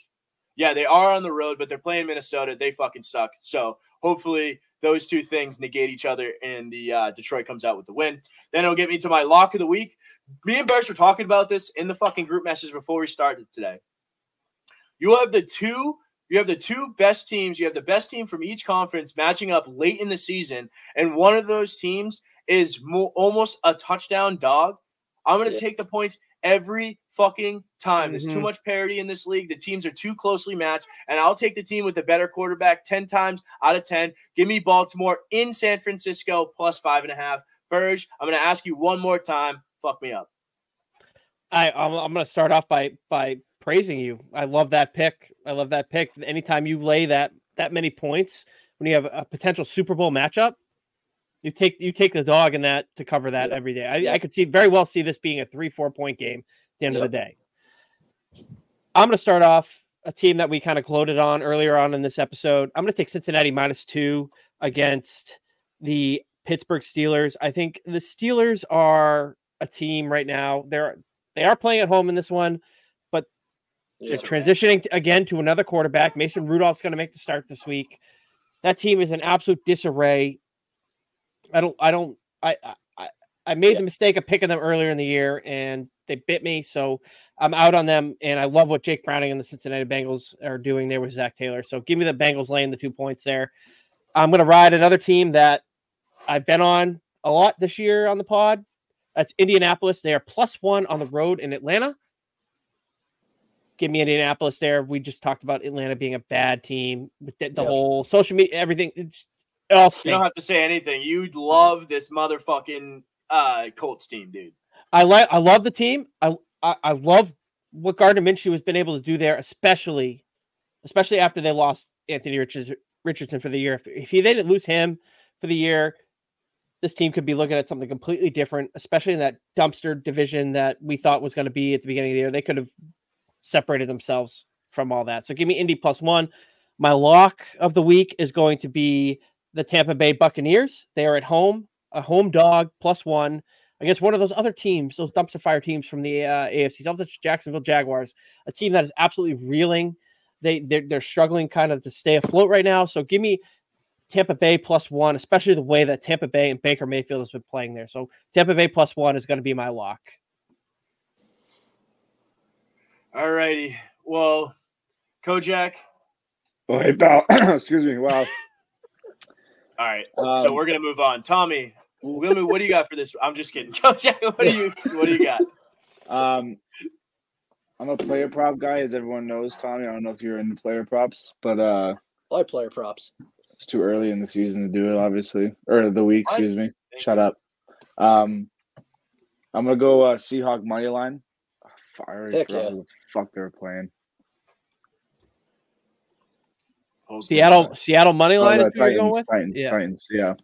Yeah, they are on the road, but they're playing Minnesota. They fucking suck. So hopefully those two things negate each other and the uh, Detroit comes out with the win. Then it'll get me to my lock of the week. Me and Burst were talking about this in the fucking group message before we started today. You have the two you have the two best teams. You have the best team from each conference matching up late in the season, and one of those teams is mo- almost a touchdown dog. I'm going to Yeah. take the points every fucking time. There's too Mhm. much parity in this league. The teams are too closely matched, and I'll take the team with the better quarterback 10 times out of 10. Give me Baltimore in San Francisco plus five and a half. Burge, I'm going to ask you one more time. Fuck me up. I I'm, I'm going to start off by by praising you. I love that pick. I love that pick. Anytime you lay that that many points when you have a potential Super Bowl matchup, you take you take the dog in that to cover that Yeah. every day. I, Yeah. I could see very well see this being a three four point game at the end of the day. I'm going to start off a team that we kind of gloated on earlier on in this episode. I'm going to take Cincinnati minus two against the Pittsburgh Steelers. I think the Steelers are a team right now. They're they are playing at home in this one. but They're transitioning to, again to another quarterback. Mason Rudolph's going to make the start this week. That team is in absolute disarray. I don't. I don't. I. I, I made Yeah. the mistake of picking them earlier in the year, and they bit me. So I'm out on them. And I love what Jake Browning and the Cincinnati Bengals are doing there with Zac Taylor. So give me the Bengals laying the two points there. I'm going to ride another team that I've been on a lot this year on the pod. That's Indianapolis. They are plus one on the road in Atlanta give me Indianapolis there. We just talked about Atlanta being a bad team with the, the Yep. whole social media, everything. It's, it all You don't have to say anything. You'd love this motherfucking uh, Colts team, dude. I like, I love the team. I, I, I love what Gardner Minshew has been able to do there, especially, especially after they lost Anthony Richards, Richardson for the year. If, if he, they didn't lose him for the year, this team could be looking at something completely different, especially in that dumpster division that we thought was going to be at the beginning of the year. They could have separated themselves from all that. So give me Indy plus one. My lock of the week is going to be the Tampa Bay Buccaneers. They are at home, a home dog plus one against one of those other teams, those dumpster fire teams from the uh, AFC, South, the Jacksonville Jaguars, a team that is absolutely reeling. They they're, they're struggling kind of to stay afloat right now. So give me Tampa Bay plus one, especially the way that Tampa Bay and Baker Mayfield has been playing there. So Tampa Bay plus one is going to be my lock. All righty. Well, Kojak. Oh, hey, pal. Excuse me. Wow. All right. so Um, we're gonna move on. Tommy, we're gonna move- what do you got for this? I'm just kidding. Kojak, what do you what do you got? Um, I'm a player prop guy, as everyone knows, Tommy. I don't know if you're into player props, but uh, I like player props. it's too early in the season to do it, obviously, or the week. What? Excuse me. Thank Shut up. Um, I'm gonna go uh, Seahawk money line. I Heck yeah. the fuck they're playing. Hold Seattle, Seattle money Oh, line. the is who going Titans, with? Titans, Yeah. Titans. Yeah.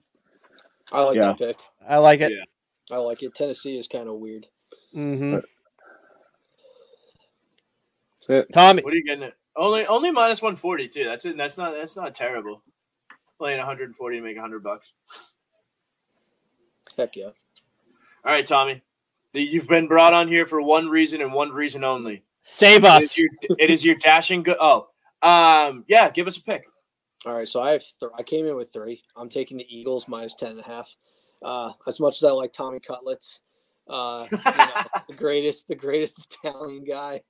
I like Yeah. that pick. I like it. Yeah. I like it. Tennessee is kind of weird. Mm-hmm. But- That's it. Tommy, What are you getting? At? Only only minus one forty too. That's it. That's not that's not terrible. Playing one hundred and forty to make hundred bucks. Heck yeah. All right, Tommy. You've been brought on here for one reason and one reason only. save us. is your, it is your dashing good. Oh, um, yeah. Give us a pick. All right, so I have th- I came in with three. I'm taking the Eagles minus ten and a half. Uh, as much as I like Tommy Cutlets, uh, you know, the greatest the greatest Italian guy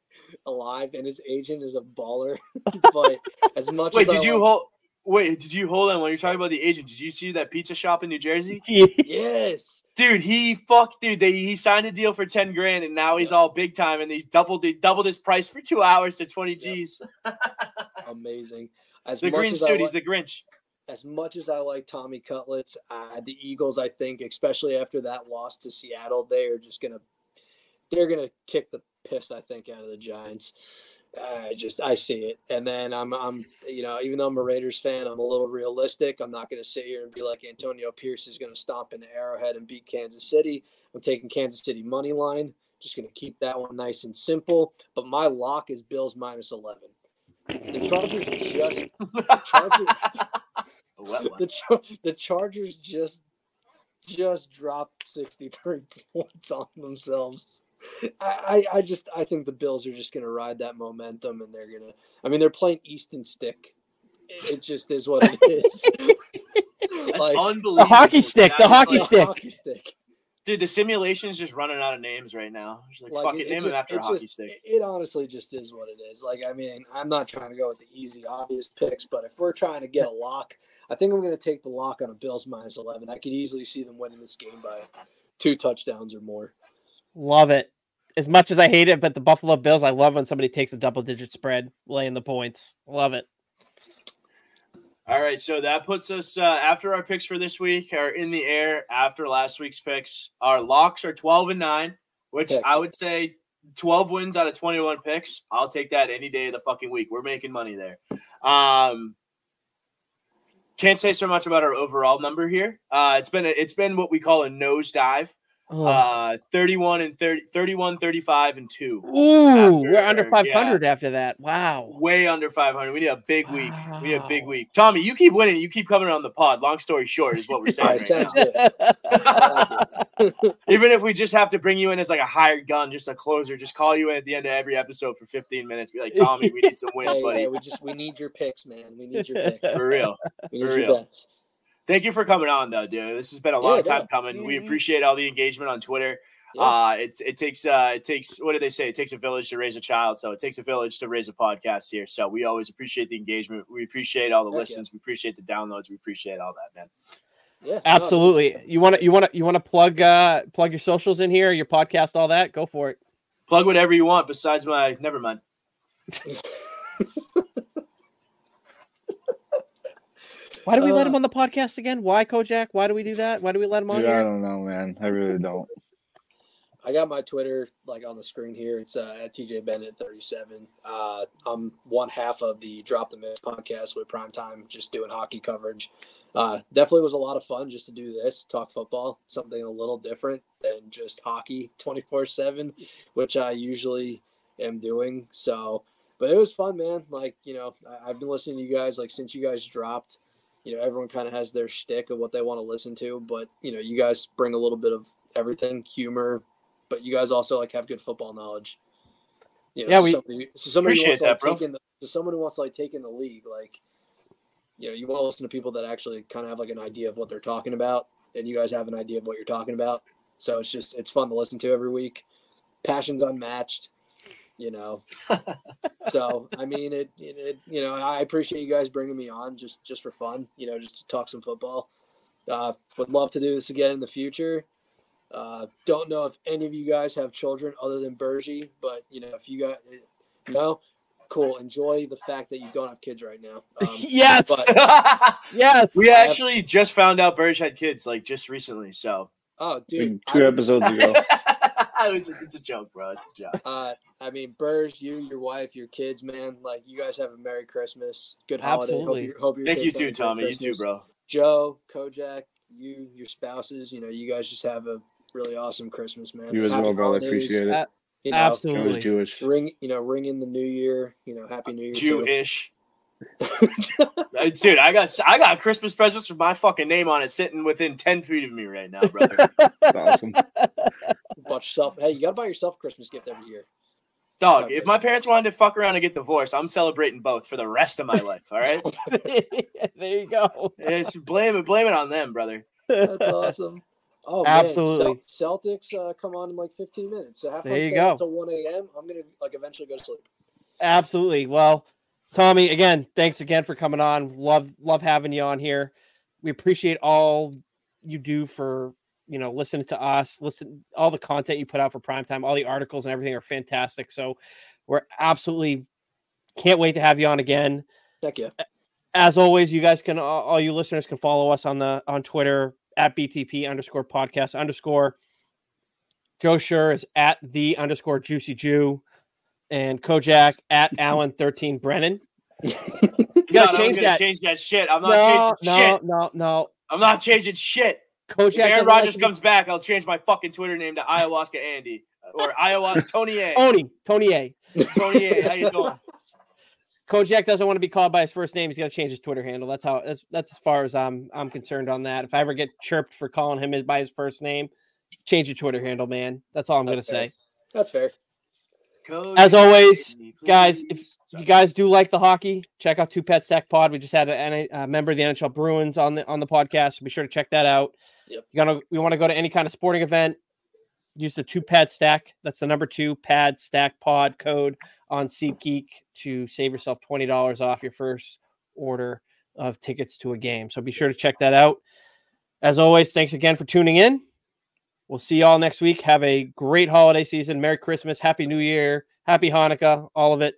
alive, and his agent is a baller. but as much Wait, as I did you like- hold? Wait, did you hold on when you're talking about the agent? Did you see that pizza shop in New Jersey? Yes, Dude, he fucked dude. They, he signed a deal for ten grand, and now he's all big time, and he doubled he doubled his price for two hours to twenty Yeah. G's. amazing. As The much green as I suit, like- he's the Grinch. as much as I like Tommy Cutlets, uh, the Eagles, I think, especially after that loss to Seattle, they are just gonna they're gonna kick the piss, I think, out of the Giants. I just I see it, and then I'm I'm you know even though I'm a Raiders fan, I'm a little realistic. I'm not gonna sit here and be like Antonio Pierce is gonna stomp into Arrowhead and beat Kansas City. I'm taking Kansas City money line. Just gonna keep that one nice and simple. But my lock is Bills minus eleven. The Chargers just the Chargers A wet one. the Char- the Chargers just just dropped 63 points on themselves. I, I I just I think the Bills are just gonna ride that momentum and they're gonna I mean they're playing Easton Stick. It it just is what it is. That's like unbelievable. The hockey stick, the hockey like- the stick. hockey stick. Dude, the simulation is just running out of names right now. Just like, Like fuck it, it, it name just, him after a it hockey just- stick. It, it honestly just is what it is. Like I mean, I'm not trying to go with the easy, obvious picks, but if we're trying to get a lock, I think I'm going to take the lock on a Bills minus 11. I could easily see them winning this game by two touchdowns or more. Love it. As much as I hate it, but the Buffalo Bills, I love when somebody takes a double digit spread, laying the points. Love it. All right, so that puts us uh, after our picks for this week are in the air after last week's picks. Our locks are 12 and 9, which Pick. I would say 12 wins out of 21 picks. I'll take that any day of the fucking week. We're making money there. Um can't say so much about our overall number here. Uh it's been a, it's been what we call a nosedive. Oh. Uh 31 and 30 31 35 and 2. Ooh, we're after- under yeah. 500 after that. Wow. Way under 500. We need a big week. We need a big week. Tommy, you keep winning. You keep coming on the pod. Long story short is what we're saying right, right sounds good. I like it. Even if we just have to bring you in as like a hired gun, just a closer, just call you in at the end of every episode for 15 minutes. Be like, Tommy, we need some wins, Hey, buddy. hey, we just we need your picks, man. We need your picks. For real. We need For your real. bets. Thank you for coming on, though, dude. This has been a long yeah. time coming. We Mhm. appreciate all the engagement on Twitter. Yeah. Uh, it's it takes uh, it takes what do they say? It takes a village to raise a child. So it takes a village to raise a podcast here. So we always appreciate the engagement. We appreciate all the Heck yeah. listens. We appreciate the downloads. We appreciate all that, man. Yeah, no, Absolutely. You want to you want to you want to plug uh plug your socials in here, your podcast, all that? Go for it. Plug whatever you want besides my. Never mind. Why do we let Uh, him on the podcast again? Why Kojak? Why do we do that? Why do we let him on Dude, I don't know, man. I really don't. I got my Twitter like on the screen here. It's uh, at TJ Bennett thirty seven. Uh, I'm one half of the Drop the Miss podcast with Prime Time, just doing hockey coverage. Uh, definitely was a lot of fun just to do this, talk football, something a little different than just hockey twenty four seven, which I usually am doing. So, but it was fun, man. Like you know, I, I've been listening to you guys like since you guys dropped. You know, everyone kind of has their shtick of what they want to listen to, but you know, you guys bring a little bit of everything, humor, but you guys also like have good football knowledge. You know, Yeah, so we- somebody, so somebody Appreciate wants to like, that, bro. take the, so someone who wants to like take in the league, like you know, you want to listen to people that actually kind of have like an idea of what they're talking about, and you guys have an idea of what you're talking about. So it's just it's fun to listen to every week. Passion's unmatched, you know. so I mean, it, it, it you know I appreciate you guys bringing me on just just for fun, you know, just to talk some football. Uh, would love to do this again in the future. Uh, don't know if any of you guys have children other than Bergie, but you know if you got no, cool. Enjoy the fact that you don't have kids right now. Um, yes. but- yes. we I have- actually just found out Burge had kids like just recently. So oh, dude, two I- episodes ago. I was, it's a joke, bro. It's a joke. Uh, I mean, Burrs, you, your wife, your kids, man. Like, you guys have a Merry Christmas, good holiday. Absolutely. Hope, you, hope your Thank you too, have a good Tommy. You too, bro. Joe, Kojak, you, your spouses. You know, you guys just have a really awesome Christmas, man. You as well, bro. holidays, Appreciate it. You know, Absolutely. was Jewish. ring, you know, ring in the new year. You know, Happy New Year. Jewish. Dude, I got I got Christmas presents with my fucking name on it sitting within ten feet of me right now, brother. That's awesome. Bought yourself. Hey, you gotta buy yourself a Christmas gift every year. Dog, if my parents wanted to fuck around and get divorced, I'm celebrating both for the rest of my life. All right, there you go. it's blame it, blame it on them, brother. That's awesome. Oh Absolutely. man, Celtics uh, come on in like 15 minutes. So have fun There you staying go. until 1 a.m. I'm gonna like eventually go to sleep. Absolutely. Well, Tommy, again, thanks again for coming on. Love love having you on here. We appreciate all you do for you know listening to us, listen all the content you put out for primetime, all the articles and everything are fantastic. So we're absolutely can't wait to have you on again. Thank you. As always, you guys can all all you listeners can follow us on the on Twitter at BTP underscore podcast underscore. Joe Sure is at the underscore juicy Jew and Kojak at Alan thirteen Brennan. You gotta change that. Change that shit. I'm not No, changing no, shit. no, no. I'm not changing shit. Kojak If Aaron doesn't like Rodgers be- comes back, I'll change my fucking Twitter name to Ayahuasca Andy or Iowa Tony A. Tony Tony A. Tony A. How you doing? Kojak doesn't want to be called by his first name. He's got to change his Twitter handle. That's how. That's that's as far as I'm I'm concerned on that. If I ever get chirped for calling him by his first name, change your Twitter handle, man. That's all I'm gonna Okay. say. That's fair. As always, guys, if Please. you guys do like the hockey, check out Two Pad Stack Pod. We just had a, a, a member of the NHL Bruins on the on the podcast. So be sure to check that out. Yep. You gonna we want to go to any kind of sporting event. Use the two pad stack. That's the number two pad stack pod code on SeatGeek to save yourself twenty dollars off your first order of tickets to a game. So be sure to check that out. As always, thanks again for tuning in. We'll see y'all next week. Have a great holiday season. Merry Christmas, Happy New Year, Happy Hanukkah, all of it.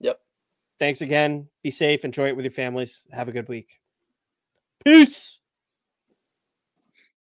Yep. Thanks again. Be safe. Enjoy it with your families. Have a good week. Peace.